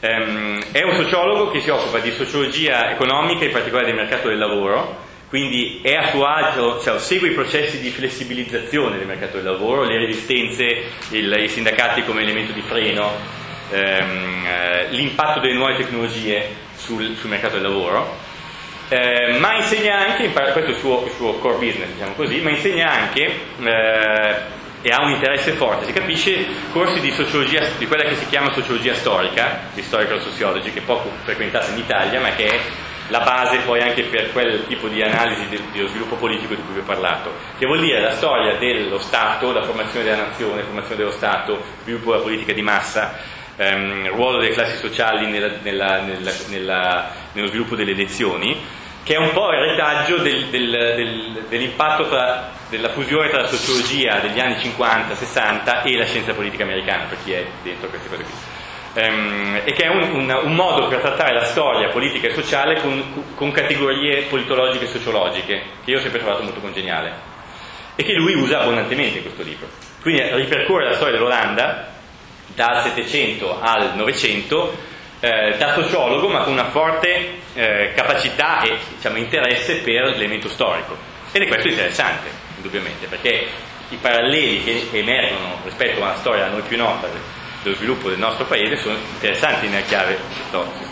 Um, è un sociologo che si occupa di sociologia economica, in particolare del mercato del lavoro, quindi è a suo agio, cioè, segue i processi di flessibilizzazione del mercato del lavoro, le resistenze, il, i sindacati come elemento di freno, ehm, eh, l'impatto delle nuove tecnologie sul, sul mercato del lavoro eh, ma insegna anche, questo è il suo, il suo, core business, diciamo così, ma insegna anche eh, e ha un interesse forte, si capisce, corsi di sociologia, di quella che si chiama sociologia storica, historical sociology, che è poco frequentata in Italia, ma che è la base poi anche per quel tipo di analisi de, dello sviluppo politico di cui vi ho parlato, che vuol dire la storia dello Stato, la formazione della nazione, la formazione dello Stato, sviluppo della politica di massa, ehm, ruolo delle classi sociali nella, nella, nella, nello sviluppo delle elezioni che è un po' il retaggio del, del, del, dell'impatto tra, della fusione tra la sociologia degli anni 50-60 e la scienza politica americana, per chi è dentro queste cose qui. Um, e che è un, un, un, modo per trattare la storia politica e sociale con, con, categorie politologiche e sociologiche, che io ho sempre trovato molto congeniale, e che lui usa abbondantemente in questo libro. Quindi ripercorre la storia dell'Olanda dal 700 al 900 eh, da sociologo ma con una forte eh, capacità e diciamo, interesse per l'elemento storico. Ed è questo interessante, indubbiamente, perché i paralleli che emergono rispetto a una storia a noi più nota dello sviluppo del nostro paese sono interessanti nella chiave storica.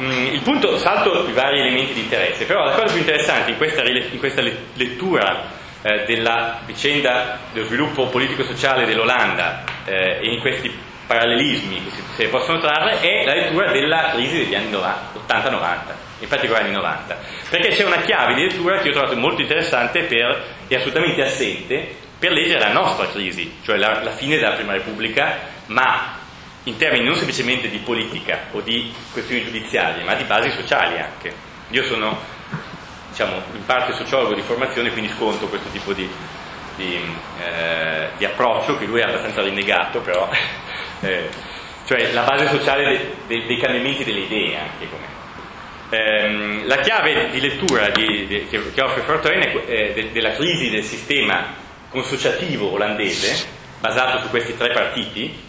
Mm, il punto, salto i vari elementi di interesse, però la cosa più interessante in questa, in questa lettura eh, della vicenda dello sviluppo politico-sociale dell'Olanda eh, e in questi parallelismi che si, possono trarre è la lettura della crisi degli anni 80-90, in particolare anni 90, perché c'è una chiave di lettura che io ho trovato molto interessante per, e assolutamente assente per leggere la nostra crisi, cioè la, la fine della Prima Repubblica, ma in termini non semplicemente di politica o di questioni giudiziarie, ma di basi sociali anche. Io sono diciamo, in parte sociologo di formazione, quindi sconto questo tipo di, di, eh, di approccio che lui ha abbastanza rinnegato, però eh, cioè la base sociale de, de, dei cambiamenti delle idee anche come. Ehm, la chiave di lettura di, di, che offre Fortran è eh, de, della crisi del sistema consociativo olandese, basato su questi tre partiti.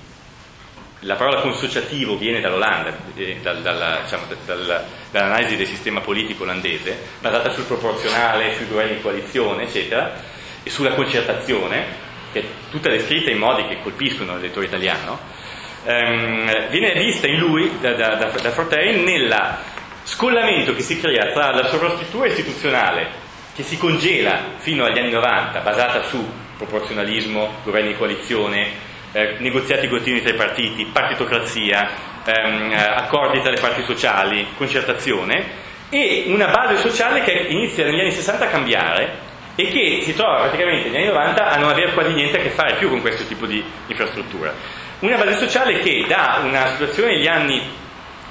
La parola consociativo viene dall'Olanda, eh, dal, dalla, diciamo, dal, dall'analisi del sistema politico olandese, basata sul proporzionale, sui governi di coalizione, eccetera, e sulla concertazione, che è tutta descritta in modi che colpiscono il lettore italiano, ehm, viene vista in lui, da, da, da, da Fortein, nel scollamento che si crea tra la sovrastruttura istituzionale che si congela fino agli anni 90, basata su proporzionalismo, governi di coalizione, eh, negoziati continui tra i partiti, partitocrazia, ehm, accordi tra le parti sociali, concertazione, e una base sociale che inizia negli anni 60 a cambiare e che si trova praticamente negli anni 90 a non avere quasi niente a che fare più con questo tipo di infrastruttura. Una base sociale che da una situazione negli anni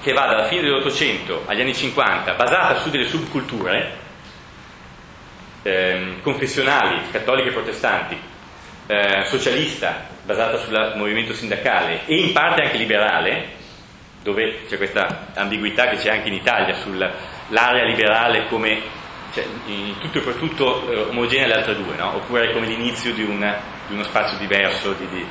che va dalla fine dell'Ottocento agli anni 50, basata su delle subculture ehm, confessionali, cattoliche e protestanti, eh, socialista, basata sul movimento sindacale e in parte anche liberale, dove c'è questa ambiguità che c'è anche in Italia sull'area liberale come cioè, in tutto e per tutto eh, omogenea alle altre due, no? oppure come l'inizio di, una, di uno spazio diverso di, di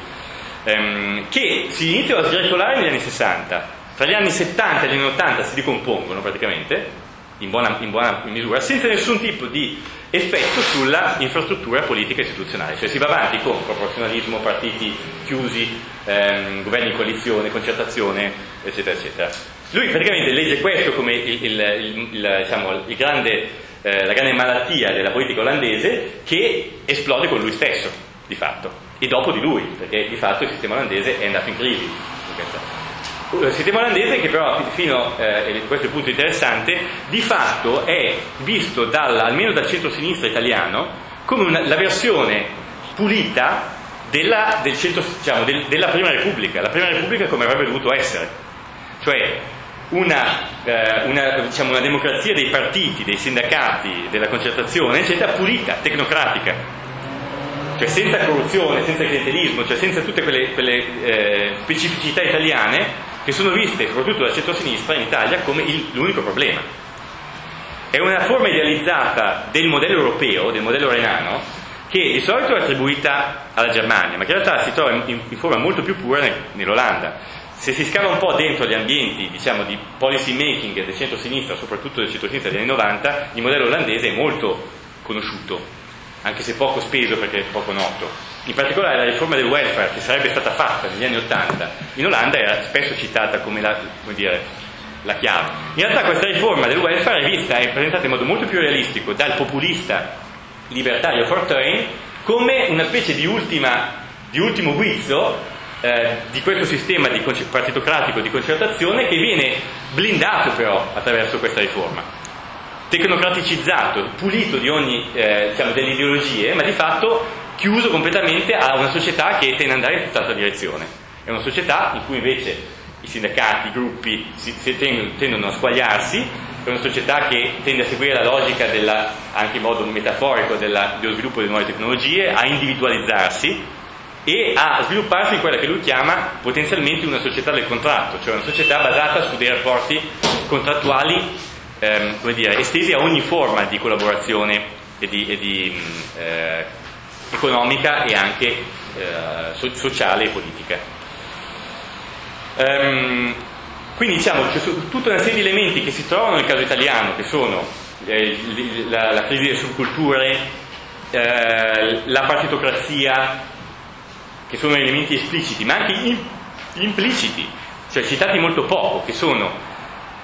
ehm, che si iniziano a sgretolare negli anni 60. Tra gli anni 70 e gli anni 80 si ricompongono praticamente, in buona, in buona misura, senza nessun tipo di effetto sulla infrastruttura politica istituzionale, cioè si va avanti con proporzionalismo, partiti chiusi, ehm, governi in coalizione, concertazione, eccetera, eccetera. Lui praticamente legge questo come il, il, il, diciamo, grande, eh, la grande malattia della politica olandese che esplode con lui stesso, di fatto, e dopo di lui, perché di fatto il sistema olandese è andato in crisi. Il sistema olandese che però fino, eh, questo è il punto interessante, di fatto è visto dal, almeno dal centro-sinistra italiano come una, la versione pulita della, del centro, diciamo, del, della Prima Repubblica, la Prima Repubblica come avrebbe dovuto essere, cioè una, eh, una, diciamo, una democrazia dei partiti, dei sindacati, della concertazione, eccetera, pulita, tecnocratica, cioè senza corruzione, senza clientelismo, cioè senza tutte quelle, quelle eh, specificità italiane che sono viste soprattutto dal centro-sinistra in Italia come il, l'unico problema. È una forma idealizzata del modello europeo, del modello renano, che di solito è attribuita alla Germania, ma che in realtà si trova in, in forma molto più pura nell'Olanda. Se si scava un po' dentro gli ambienti diciamo, di policy making del centro-sinistra, soprattutto del centro-sinistra degli anni 90, il modello olandese è molto conosciuto, anche se poco speso perché è poco noto in particolare la riforma del welfare che sarebbe stata fatta negli anni Ottanta in Olanda era spesso citata come la, come dire, la chiave. In realtà questa riforma del welfare è vista e presentata in modo molto più realistico dal populista libertario Fortuyn come una specie di, ultima, di ultimo guizzo eh, di questo sistema di partitocratico di concertazione che viene blindato però attraverso questa riforma tecnocraticizzato, pulito di ogni eh, diciamo, delle ideologie, ma di fatto chiuso completamente a una società che tende ad andare in tutt'altra direzione. È una società in cui invece i sindacati, i gruppi si, si tendono, tendono, a squagliarsi, è una società che tende a seguire la logica, della, anche in modo metaforico, della, dello sviluppo delle nuove tecnologie, a individualizzarsi e a svilupparsi in quella che lui chiama potenzialmente una società del contratto, cioè una società basata su dei rapporti contrattuali ehm, come dire, estesi a ogni forma di collaborazione e di, e di eh, economica e anche eh, sociale e politica. Um, quindi diciamo c'è tutta una serie di elementi che si trovano nel caso italiano, che sono eh, la, la, crisi delle subculture, eh, la partitocrazia, che sono elementi espliciti, ma anche impliciti, cioè citati molto poco, che sono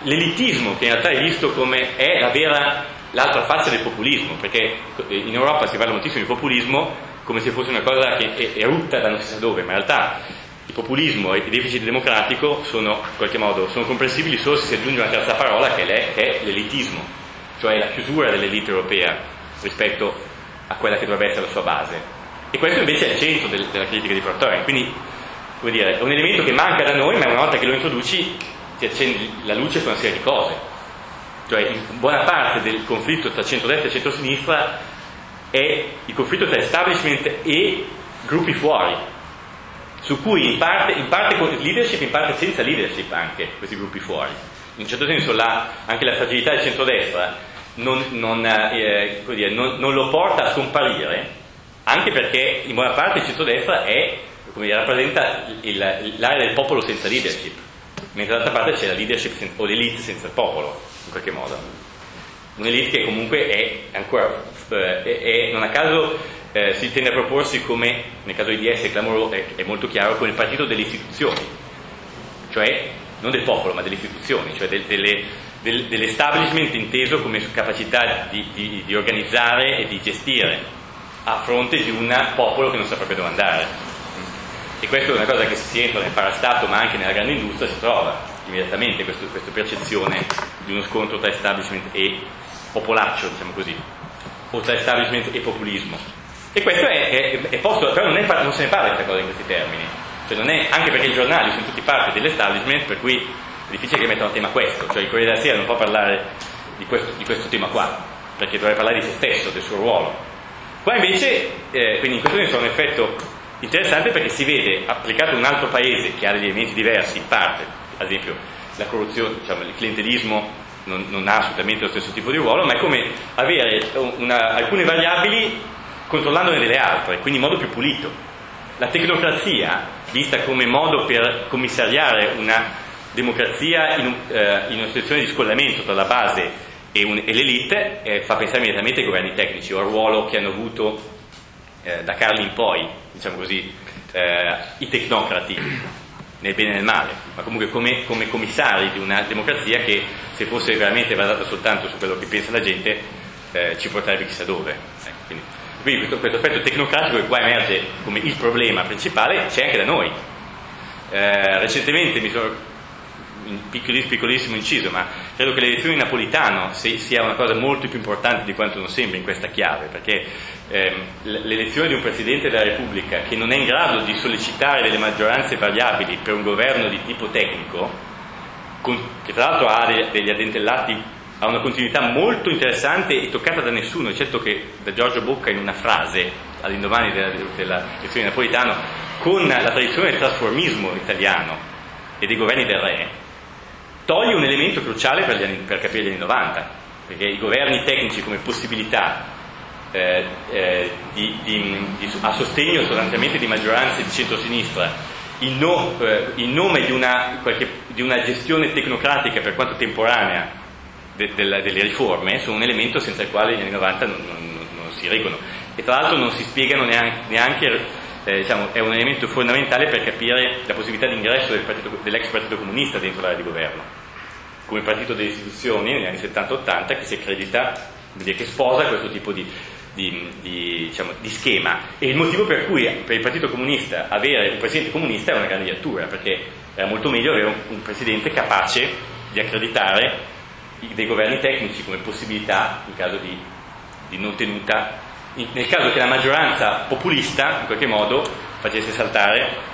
l'elitismo, che in realtà è visto come è la vera l'altra faccia del populismo, perché in Europa si parla moltissimo di populismo come se fosse una cosa che è, è rutta da non si sa dove, ma in realtà il populismo e il deficit democratico sono in qualche modo sono comprensibili solo se si aggiunge una terza parola che è l'elitismo, cioè la chiusura dell'elite europea rispetto a quella che dovrebbe essere la sua base. E questo invece è il centro del, della critica di Protorian, quindi vuol dire, è un elemento che manca da noi, ma una volta che lo introduci ti accendi la luce su una serie di cose cioè in buona parte del conflitto tra centrodestra e centrosinistra è il conflitto tra establishment e gruppi fuori, su cui in parte, in parte con leadership, in parte senza leadership anche questi gruppi fuori. In un certo senso la, anche la fragilità del centrodestra non, non, eh, dire, non, non, lo porta a scomparire, anche perché in buona parte il centrodestra è, dire, rappresenta il, l'area del popolo senza leadership, mentre d'altra parte c'è la leadership sen- o l'elite senza il popolo in qualche modo. Un'elite che comunque è ancora, eh, è, non a caso eh, si tende a proporsi come, nel caso di DS clamoro, è, è, molto chiaro, come il partito delle istituzioni, cioè non del popolo ma delle istituzioni, cioè del, delle, del, dell'establishment inteso come capacità di, di, di organizzare e di gestire a fronte di un popolo che non saprebbe dove andare. E questa è una cosa che si entra nel parastato ma anche nella grande industria si trova immediatamente questo, questa percezione di uno scontro tra establishment e popolaccio, diciamo così, o tra establishment e populismo. E questo è, è, è posto, però non, è, non, se ne parla questa cosa in questi termini, cioè anche perché i giornali sono tutti parte dell'establishment, per cui è difficile che mettano a tema questo, cioè il Corriere della Sera non può parlare di questo, di questo tema qua, perché dovrebbe parlare di se stesso, del suo ruolo. Qua invece, eh, quindi in questo senso è un effetto interessante perché si vede applicato in un altro paese che ha degli elementi diversi in parte, ad esempio la corruzione, diciamo, il clientelismo non, non, ha assolutamente lo stesso tipo di ruolo, ma è come avere una, alcune variabili controllandone delle altre, quindi in modo più pulito. La tecnocrazia, vista come modo per commissariare una democrazia in, uh, in una situazione di scollamento tra la base e, un, e l'elite eh, fa pensare immediatamente ai governi tecnici o al ruolo che hanno avuto eh, da Carli in poi, diciamo così, eh, i tecnocrati nel bene e nel male, ma comunque come, come, commissari di una democrazia che se fosse veramente basata soltanto su quello che pensa la gente eh, ci porterebbe chissà dove. Ecco, quindi, quindi questo, questo, aspetto tecnocratico che qua emerge come il problema principale c'è anche da noi. Eh, recentemente mi sono un piccolissimo, inciso, ma credo che l'elezione di Napolitano sia una cosa molto più importante di quanto non sembra in questa chiave, perché ehm, l'elezione di un Presidente della Repubblica che non è in grado di sollecitare delle maggioranze variabili per un governo di tipo tecnico, che tra l'altro ha degli addentellati ha una continuità molto interessante e toccata da nessuno, eccetto che da Giorgio Bocca in una frase all'indomani della, della elezione di Napolitano, con la tradizione del trasformismo italiano e dei governi del re, toglie un elemento cruciale per, anni, per capire gli anni 90, perché i governi tecnici come possibilità eh, eh, di, di, di, a sostegno sostanzialmente di maggioranze di centrosinistra in, no, eh, in nome di una, qualche, di una, gestione tecnocratica per quanto temporanea de, de, delle riforme sono un elemento senza il quale gli anni 90 non, non, non si reggono. E tra l'altro non si spiegano neanche, neanche eh, diciamo, è un elemento fondamentale per capire la possibilità di ingresso del dell'ex partito comunista dentro l'area di governo, come partito delle istituzioni negli anni 70-80 che si accredita, che sposa questo tipo di, di, di, diciamo, di, schema. E il motivo per cui per il partito comunista avere un presidente comunista è una grande diattura, perché era molto meglio avere un, un presidente capace di accreditare dei governi tecnici come possibilità in caso di, di non tenuta nel caso che la maggioranza populista in qualche modo facesse saltare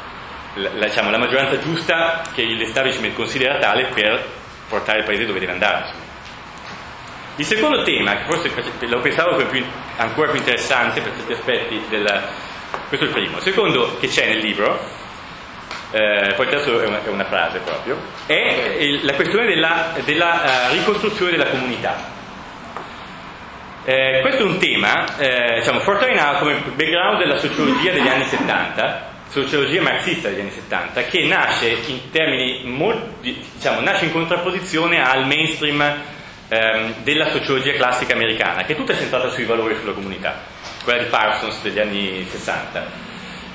la, diciamo, la maggioranza giusta che l'establishment considera tale per portare il paese dove deve andare. Il secondo tema, che forse lo pensavo più, ancora più interessante per certi aspetti, del, questo è il primo. Il secondo che c'è nel libro, eh, poi il terzo è una, è una, frase proprio, è la questione della, della uh, ricostruzione della comunità. Eh, questo è un tema, eh, diciamo, Fortani ha come background della sociologia degli anni 70, sociologia marxista degli anni 70, che nasce in termini molti, diciamo, nasce in contrapposizione al mainstream ehm, della sociologia classica americana, che è tutta centrata sui valori e sulla comunità, quella di Parsons degli anni 60.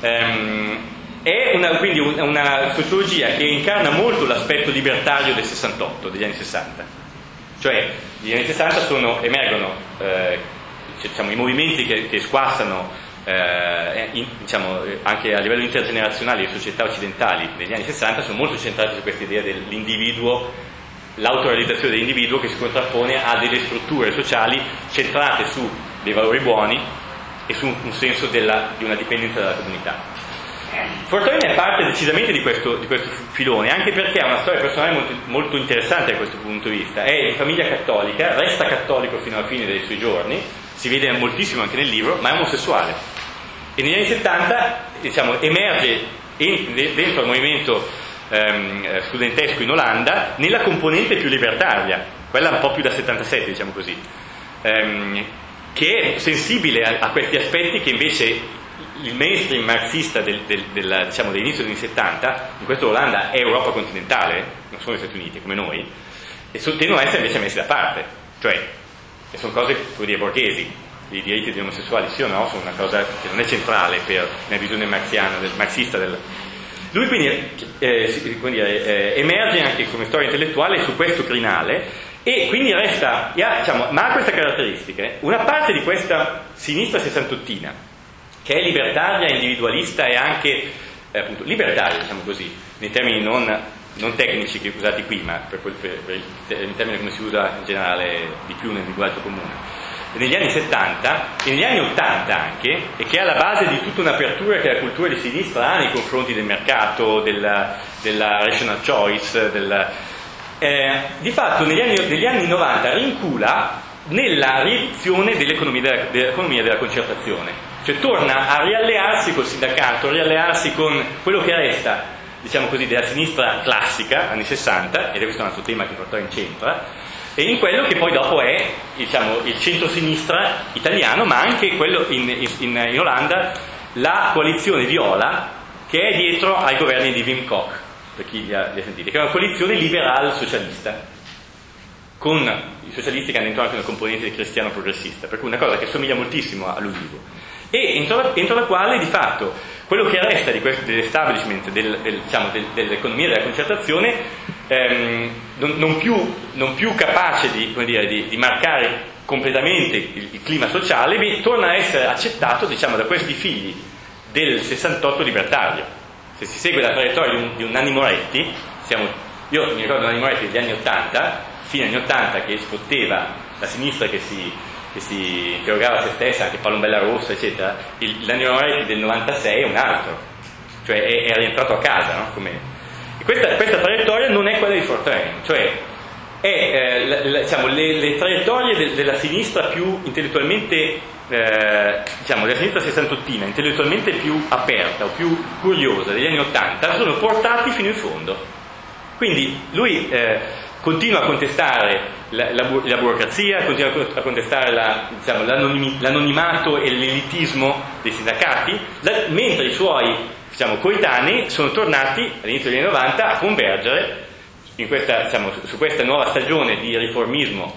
Ehm, è una, quindi una sociologia che incarna molto l'aspetto libertario del 68, degli anni 60 cioè negli anni 60 sono, emergono eh, diciamo, i movimenti che, che squassano eh, in, diciamo, anche a livello intergenerazionale le società occidentali negli anni 60 sono molto centrati su questa idea dell'individuo, l'autorealizzazione dell'individuo che si contrappone a delle strutture sociali centrate su dei valori buoni e su un senso della, di una dipendenza dalla comunità. Fortoni è parte decisamente di questo, di questo, filone, anche perché ha una storia personale molto, molto, interessante da questo punto di vista. È di famiglia cattolica, resta cattolico fino alla fine dei suoi giorni, si vede moltissimo anche nel libro, ma è omosessuale. E negli anni 70 diciamo, emerge in, dentro al movimento ehm, studentesco in Olanda nella componente più libertaria, quella un po' più da 77, diciamo così, ehm, che è sensibile a, a questi aspetti che invece il mainstream marxista del, del, del, diciamo, dell'inizio degli anni 70, in questo Olanda è Europa continentale, non sono gli Stati Uniti come noi, e tendono a essere invece messi da parte, cioè sono cose, come dire, borghesi, i diritti degli omosessuali sì o no, sono una cosa che non è centrale per la visione marxiana, del, marxista del... Lui quindi eh, dire, eh, emerge anche come storia intellettuale su questo crinale e quindi resta, diciamo, ma ha queste caratteristiche, una parte di questa sinistra sessantottina che è libertaria, individualista e anche eh, appunto, libertaria, diciamo così, nei termini non, non tecnici che usati qui, ma per, quel, per, per il termine come si usa in generale di più nel linguaggio comune. Negli anni 70 e negli anni 80 anche, e che è alla base di tutta un'apertura che la cultura di sinistra ha nei confronti del mercato, della, della rational choice, della, eh, di fatto negli anni, negli anni 90 rincula nella riduzione dell'economia dell'economia della concertazione cioè torna a riallearsi col sindacato, a riallearsi con quello che resta, diciamo così, della sinistra classica, anni 60, ed è questo un altro tema che portò in centro, e in quello che poi dopo è diciamo, il centro-sinistra italiano, ma anche quello in, in, in Olanda, la coalizione viola che è dietro ai governi di Wim Kok, per chi li ha, li ha sentiti, che è una coalizione liberal socialista con i socialisti che hanno dentro anche una componente cristiano progressista, per cui una cosa che somiglia moltissimo all'Ulivo, e la, entro la quale di fatto quello che resta di questo, dell'establishment del, del, diciamo, del, dell'economia della concertazione ehm, non, non, più, non, più, capace di, dire, di, di marcare completamente il, il, clima sociale, torna a essere accettato diciamo, da questi figli del 68 libertario. Se si segue la traiettoria di un, di un Nanni Moretti, siamo, io mi ricordo Nanni Moretti degli anni 80, fine anni 80 che sfotteva la sinistra che si, che si interrogava se stessa, anche Palombella Rossa, eccetera, il, Moretti del 96 è un altro, cioè è, è rientrato a casa, no? Questa, questa, traiettoria non è quella di Fortran, cioè è eh, la, la, diciamo, le, le, traiettorie de, della sinistra più intellettualmente, eh, diciamo, della sinistra sessantottina, intellettualmente più aperta o più curiosa degli anni Ottanta, sono portati fino in fondo. Quindi lui eh, continua a contestare la, la, la, burocrazia, continua a contestare la, diciamo, l'anonimato e l'elitismo dei sindacati, mentre i suoi diciamo, coetanei sono tornati all'inizio degli anni 90 a convergere questa, diciamo, su questa nuova stagione di riformismo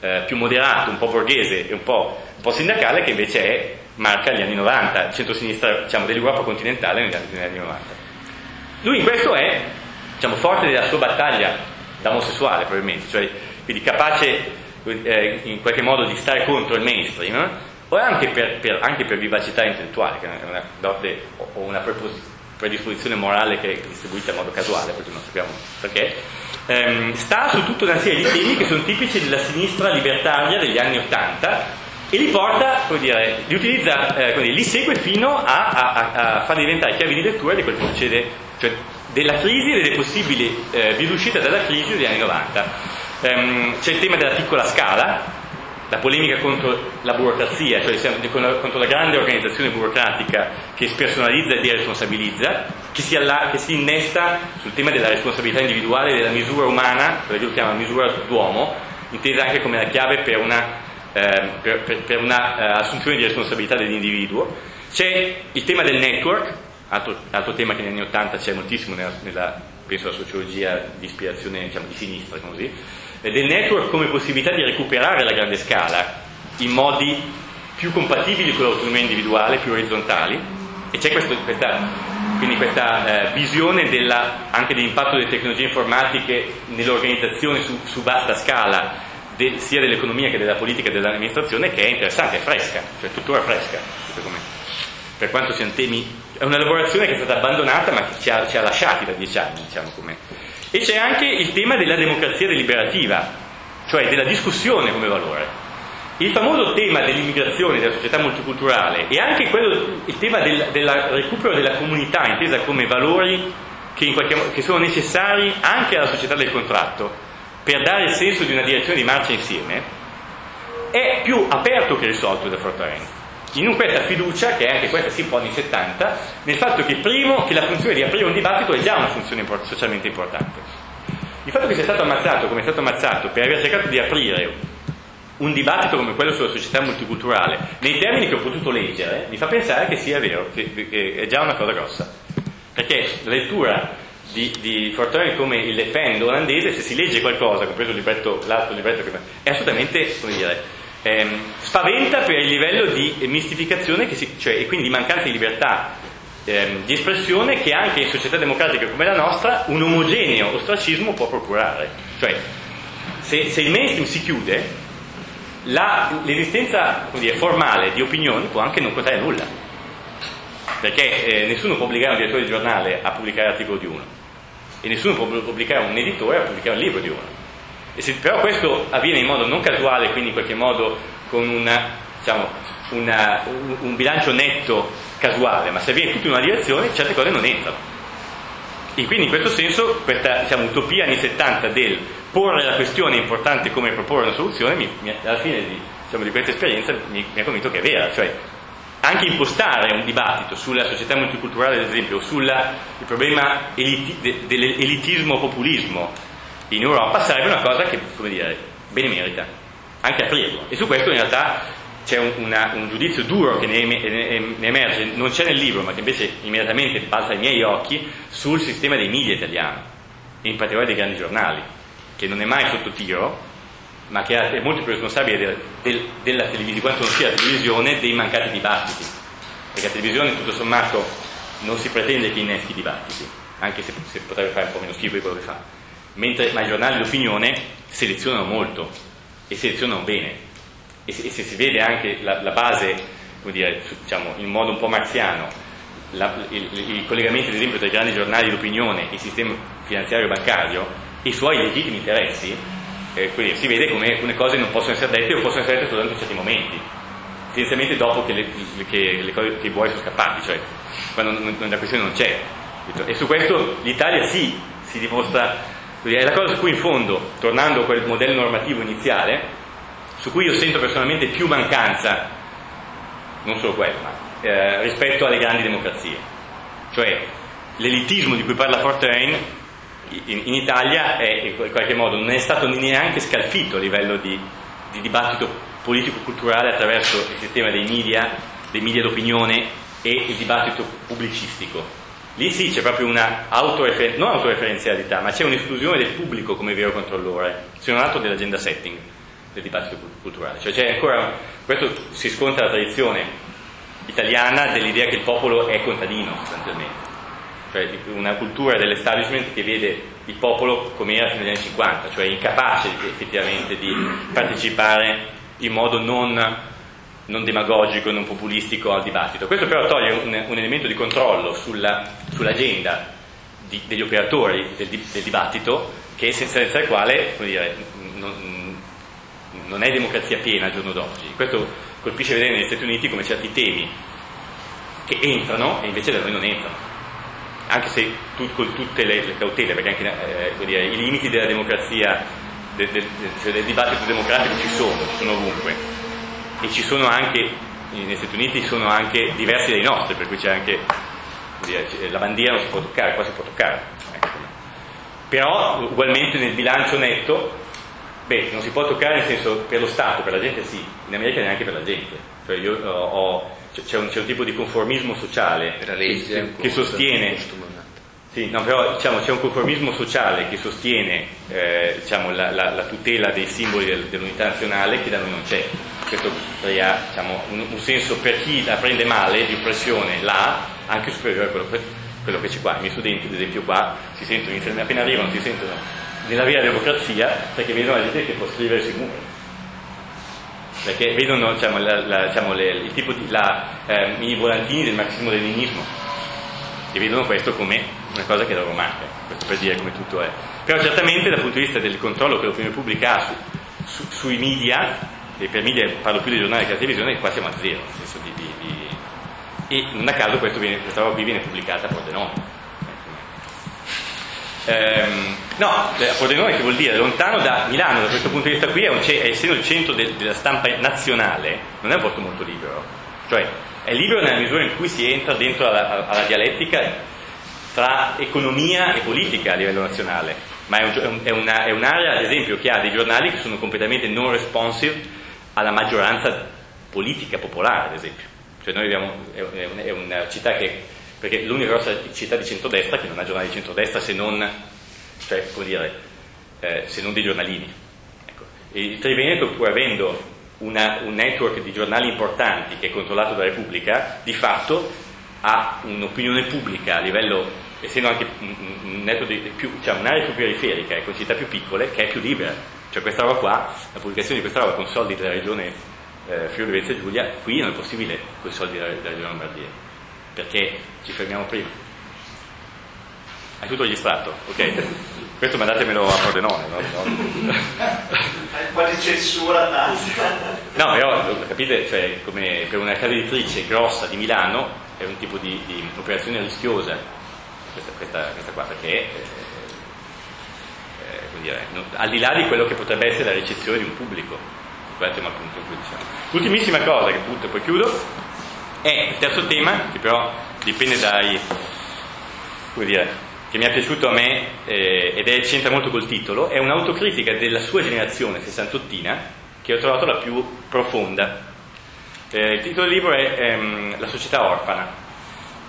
eh, più moderato, un po' borghese e un po', un po', sindacale che invece è, marca gli anni 90, il centro-sinistra diciamo, dell'Europa continentale negli anni, negli anni 90. Lui in questo è diciamo, forte della sua battaglia da omosessuale probabilmente, cioè quindi capace eh, in qualche modo di stare contro il mainstream, o anche per, per, anche per vivacità intellettuale, che è una dote o una predisposizione morale che è distribuita in modo casuale, perché non sappiamo perché, ehm, sta su tutta una serie di temi che sono tipici della sinistra libertaria degli anni Ottanta e li porta, come dire, li utilizza, eh, come dire, li segue fino a, a, a, farli diventare chiavi di lettura di quello che succede, cioè della crisi e delle possibili eh, d'uscita dalla crisi degli anni 90. Ehm, c'è il tema della piccola scala, la polemica contro la burocrazia, cioè contro la grande organizzazione burocratica che spersonalizza e deresponsabilizza, che si, alla, che si innesta sul tema della responsabilità individuale della misura umana, quella che lui chiama misura d'uomo, intesa anche come la chiave per una, eh, per, per una eh, assunzione di responsabilità dell'individuo. C'è il tema del network, altro, altro tema che negli anni Ottanta c'è moltissimo nella, nella penso, alla sociologia di ispirazione diciamo, di sinistra, così del network come possibilità di recuperare la grande scala in modi più compatibili con l'autonomia individuale, più orizzontali, e c'è questo, questa, quindi questa eh, visione della, anche dell'impatto delle tecnologie informatiche nell'organizzazione su, su vasta scala, de, sia dell'economia che della politica e dell'amministrazione, che è interessante, è fresca, cioè tuttora fresca, per quanto siano temi, è una lavorazione che è stata abbandonata ma che ci ha, ci ha lasciati da dieci anni, diciamo come e c'è anche il tema della democrazia deliberativa, cioè della discussione come valore. Il famoso tema dell'immigrazione, della società multiculturale e anche quello, il tema del, del recupero della comunità intesa come valori che, qualche, che, sono necessari anche alla società del contratto per dare il senso di una direzione di marcia insieme, è più aperto che risolto da Fortareno in questa fiducia, che è anche questa si pone in 70, nel fatto che, primo, che la funzione di aprire un dibattito è già una funzione socialmente importante. Il fatto che sia stato ammazzato come è stato ammazzato per aver cercato di aprire un dibattito come quello sulla società multiculturale, nei termini che ho potuto leggere, mi fa pensare che sia vero, che, è già una cosa grossa. Perché la lettura di, di Fortoni come il Le Pen olandese, se si legge qualcosa, compreso il libretto, l'altro libretto che è assolutamente, come dire, ehm, spaventa per il livello di mistificazione si, cioè, e quindi mancanza di libertà ehm, di espressione che anche in società democratiche come la nostra un omogeneo ostracismo può procurare. Cioè, se, se il mainstream si chiude, la, l'esistenza dire, formale di opinioni può anche non contare nulla, perché eh, nessuno può obbligare un direttore di giornale a pubblicare l'articolo di uno e nessuno può obbligare un editore a pubblicare un libro di uno. Se, però questo avviene in modo non casuale, quindi in qualche modo con una, diciamo, una, un, un, bilancio netto casuale, ma se avviene tutto in una direzione, certe cose non entrano. E quindi in questo senso questa diciamo, utopia anni 70 del porre la questione importante come proporre una soluzione, mi, mi, alla fine di, diciamo, di questa esperienza mi, mi ha convinto che è vera, cioè anche impostare un dibattito sulla società multiculturale, ad esempio, o sul problema eliti, de, dell'elitismo-populismo in Europa sarebbe una cosa che, come dire, bene merita, anche aprirlo. E su questo in realtà c'è un, una, un giudizio duro che ne, ne, emerge, non c'è nel libro, ma che invece immediatamente balza ai miei occhi, sul sistema dei media italiani, in particolare dei grandi giornali, che non è mai sotto tiro, ma che è molto più responsabile del, del, della televisione, quanto non sia la televisione, dei mancati dibattiti. Perché la televisione tutto sommato non si pretende che inneschi dibattiti, anche se, se potrebbe fare un po' meno schifo di quello che fa. Mentre ma i giornali d'opinione selezionano molto e selezionano bene. E se, e se si vede anche la, la base, come dire, diciamo, in modo un po' marziano, la, il, i collegamenti ad esempio tra i grandi giornali d'opinione e il sistema finanziario bancario e i suoi legittimi interessi, eh, quindi si vede come alcune cose non possono essere dette o possono essere dette soltanto in certi momenti, tendenzialmente dopo che, le, che, le cose, che i buoi sono scappati, cioè quando non, non, la questione non c'è. E su questo l'Italia sì, si dimostra, è la cosa su cui in fondo, tornando a quel modello normativo iniziale, su cui io sento personalmente più mancanza, non solo quello, ma eh, rispetto alle grandi democrazie. Cioè l'elitismo di cui parla Fortrain in, in, Italia è, in qualche modo non è stato neanche scalfito a livello di, di dibattito politico-culturale attraverso il sistema dei media, dei media d'opinione e il dibattito pubblicistico. Lì sì c'è proprio una autorefer- non autoreferenzialità, ma c'è un'esclusione del pubblico come vero controllore, se non altro dell'agenda setting del dibattito culturale. Cioè c'è ancora, questo si scontra la tradizione italiana dell'idea che il popolo è contadino sostanzialmente, cioè una cultura dell'establishment che vede il popolo come era fino agli anni 50, cioè incapace effettivamente di partecipare in modo non, non demagogico, non populistico al dibattito. Questo però toglie un, un elemento di controllo sulla, sull'agenda di, degli operatori del, del, dibattito che senza, senza il quale dire, non, non è democrazia piena al giorno d'oggi. Questo colpisce vedere negli Stati Uniti come certi temi che entrano e invece da noi non entrano anche se tu, con tutte le, le, cautele perché anche eh, dire, i limiti della democrazia del, del, cioè del, dibattito democratico ci sono, ci sono ovunque e ci sono anche negli Stati Uniti sono anche diversi dai nostri per cui c'è anche la bandiera non si può toccare, qua si può toccare ecco. però ugualmente nel bilancio netto Beh, non si può toccare nel senso per lo Stato, per la gente sì, in America neanche per la gente. Cioè io ho, ho, c'è, un, un, tipo di conformismo sociale che, che, sostiene... Sì, no, però diciamo, c'è un conformismo sociale che sostiene eh, diciamo, la, la, la, tutela dei simboli del, dell'unità nazionale che da noi non c'è. Questo crea diciamo, un, un, senso per chi la prende male di oppressione là anche superiore a quello, quello che c'è qua. I miei studenti, ad esempio, qua si sentono, appena arrivano si sentono nella vera democrazia perché vedono la gente che può scrivere sui muri perché vedono diciamo, la, la, diciamo, le, il tipo di la, eh, i volantini del marxismo-leninismo e vedono questo come una cosa che loro manca. Questo per dire come tutto è. Però certamente dal punto di vista del controllo che l'opinione pubblica ha su, su, sui media e per media parlo più dei giornali che della televisione qua siamo a zero di, di, di, e non a caso viene, questa roba qui viene pubblicata a Pordenone Ehm, no, a Pordenone che vuol dire lontano da Milano, da questo punto di vista qui, è un, è, essendo il centro de, della stampa nazionale, non è un posto molto libero. Cioè, è libero nella misura in cui si entra dentro alla, alla dialettica tra economia e politica a livello nazionale, ma è, un, è, una, è, un'area, ad esempio, che ha dei giornali che sono completamente non responsive alla maggioranza politica popolare, ad esempio. Cioè noi abbiamo, è, una città che perché l'unica grossa città di centrodestra che non ha giornali di centrodestra se non, cioè, dire, eh, se non dei giornalini. Ecco. il Triveneto, pur avendo una, un network di giornali importanti che è controllato dalla Repubblica, di fatto ha un'opinione pubblica a livello, essendo anche un, un più, cioè un'area più periferica e con città più piccole, che è più libera. Cioè questa roba qua, la pubblicazione di questa roba con soldi della regione eh, Friuli Venezia Giulia, qui non è possibile con i soldi della, della regione Lombardia perché ci fermiamo prima. Hai tutto registrato? Ok? Questo mandatemelo a Pordenone, no? Hai quasi censura No, però capite, cioè, come per una casa editrice grossa di Milano è un tipo di, di operazione rischiosa questa, questa, questa qua, perché eh, dire, no, al di là di quello che potrebbe essere la ricezione di un pubblico, questo è un punto cui diciamo. L'ultimissima cosa che appunto poi chiudo e il terzo tema, che però dipende dai, come dire, che mi è piaciuto a me eh, ed è, c'entra molto col titolo, è un'autocritica della sua generazione sessantottina che ho trovato la più profonda. Eh, il titolo del libro è ehm, La società orfana.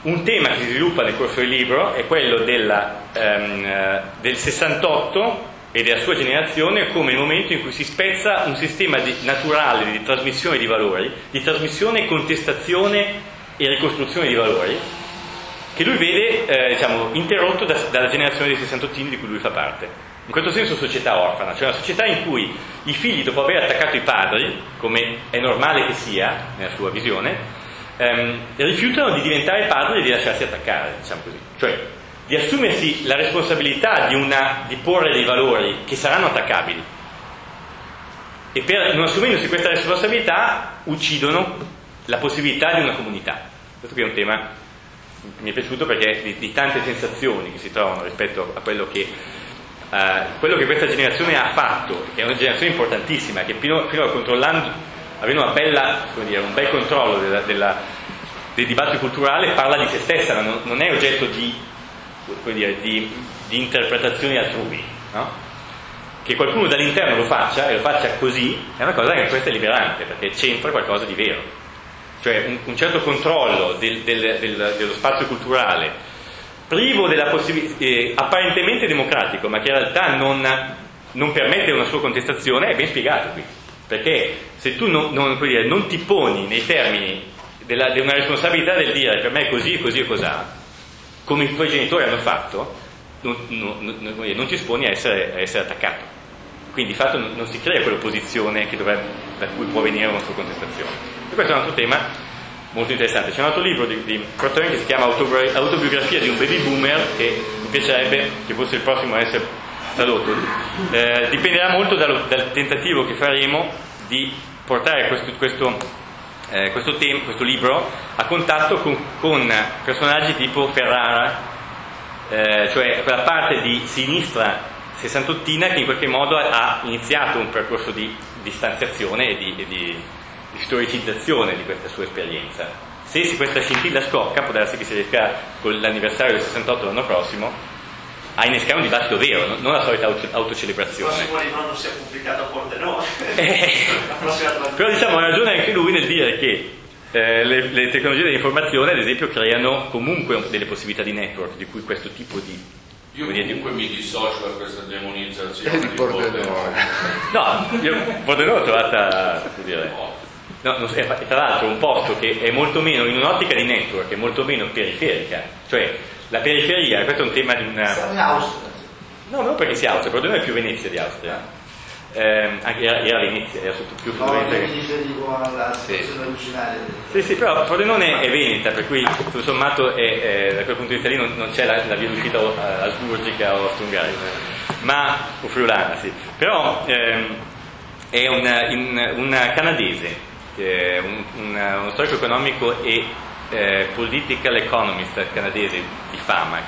Un tema che si sviluppa nel corso del libro è quello della, ehm, del 68 e della sua generazione come il momento in cui si spezza un sistema di, naturale di trasmissione di valori, di trasmissione, contestazione e ricostruzione di valori, che lui vede eh, diciamo, interrotto da, dalla generazione dei sessantottini di cui lui fa parte. In questo senso società orfana, cioè una società in cui i figli dopo aver attaccato i padri, come è normale che sia nella sua visione, ehm, rifiutano di diventare padri e di lasciarsi attaccare, diciamo così. Cioè di assumersi la responsabilità di, una, di porre dei valori che saranno attaccabili. E per, non assumendosi questa responsabilità uccidono la possibilità di una comunità. Questo qui è un tema che mi è piaciuto perché di, di tante sensazioni che si trovano rispetto a quello che, uh, quello che, questa generazione ha fatto, che è una generazione importantissima, che fino, fino a controllando, avendo una dire, un bel controllo della, della, del dibattito culturale, parla di se stessa, ma non, non è oggetto di dire, di, di, interpretazioni altrui. No? Che qualcuno dall'interno lo faccia e lo faccia così è una cosa che questa è liberante perché c'entra qualcosa di vero. Cioè un, un certo controllo del, del, del, dello spazio culturale, privo della possibilità, eh, apparentemente democratico, ma che in realtà non, non permette una sua contestazione, è ben spiegato qui. Perché se tu non, non, dire, non ti poni nei termini di una responsabilità del dire per me è così, così e cos'ha, come i tuoi genitori hanno fatto, non, non, non, non ti esponi a essere, a essere, attaccato. Quindi di fatto non, si crea quell'opposizione dovrebbe, da cui può venire una sua contestazione. E questo è un altro tema molto interessante. C'è un altro libro di, di Crotone che si chiama Autobiografia di un baby boomer che mi piacerebbe che fosse il prossimo a essere tradotto. Eh, dipenderà molto dal, dal, tentativo che faremo di portare questo, questo eh, questo, tem- questo, libro a contatto con, con personaggi tipo Ferrara, eh, cioè quella parte di sinistra sessantottina che in qualche modo ha iniziato un percorso di distanziazione e di, e di, di storicizzazione di questa sua esperienza. Se questa scintilla scocca, può darsi che si riesca con l'anniversario del 68 l'anno prossimo a innescare un dibattito vero, non la solita autocelebrazione. Il prossimo libro non sia pubblicato a Pordenone. Eh, però diciamo ha ragione anche lui nel dire che eh, le, le, tecnologie dell'informazione, ad esempio, creano comunque delle possibilità di network, di cui questo tipo di... Io comunque mi dissocio da questa demonizzazione di Pordenone. No, io Pordenone l'ho trovata, dire, no, non, è, tra l'altro un posto che è molto meno, in un'ottica di network, è molto meno periferica, cioè la periferia, questo è un tema di una... Siamo in Austria. No, non perché sia Austria, Pordenone è più Venezia di Austria. Eh, era, era, Venezia, era sotto più no, mi riferivo alla situazione sì. originaria. Sì, sì, però Pordenone è Veneta, per cui tutto sommato è, è, da quel punto di vista lì non, non c'è la, la, via d'uscita asburgica o austro-ungarica, ma, o friulana, sì. Però ehm, è in, una canadese, eh, un, un, uno storico economico e eh, political economist canadese di fama,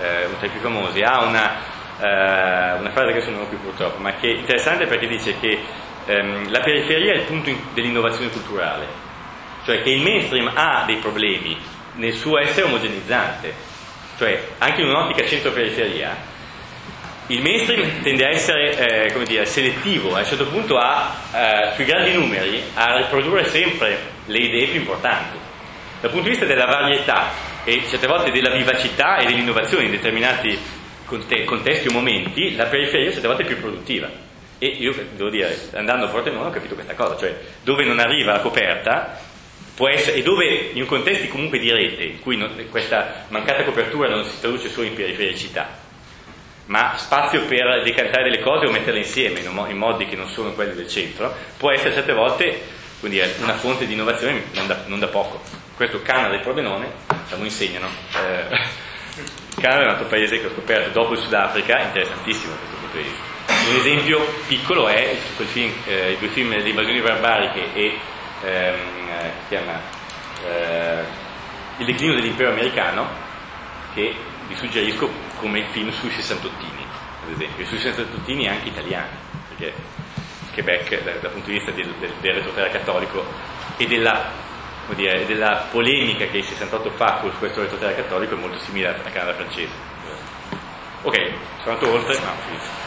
eh, uno tra i più famosi, ha una, eh, una frase che sono qui purtroppo, ma che è interessante perché dice che ehm, la periferia è il punto dell'innovazione culturale, cioè che il mainstream ha dei problemi nel suo essere omogenizzante, cioè anche in un'ottica centro-periferia il mainstream tende a essere eh, dire, selettivo, a un certo punto a, eh, sui grandi numeri a riprodurre sempre le idee più importanti. Dal punto di vista della varietà e certe volte della vivacità e dell'innovazione in determinati contesti o momenti, la periferia certe volte è più produttiva. E io devo dire, andando a Pordenone ho capito questa cosa, cioè dove non arriva la coperta essere, e dove in contesti comunque di rete, in cui non, questa mancata copertura non si traduce solo in perifericità, ma spazio per decantare delle cose o metterle insieme in, in modi che non sono quelli del centro, può essere certe volte dire, una fonte di innovazione non da, non da poco questo Canada e Pordenone diciamo, insegnano. Eh, il Canada è un altro paese che ho scoperto dopo il Sudafrica, interessantissimo questo punto di vista. Un esempio piccolo è film, eh, i due film Le invasioni barbariche e ehm, eh, chiama, eh, Il declino dell'impero americano, che vi suggerisco come film sui sessantottini, ad esempio, sui sessantottini anche italiani, perché Quebec dal, dal punto di vista del, del, del retroterra cattolico e della dire, della polemica che il 68 fa su questo retroterra cattolico è molto simile alla Canada francese. Ok, sono andato oltre, no, finito.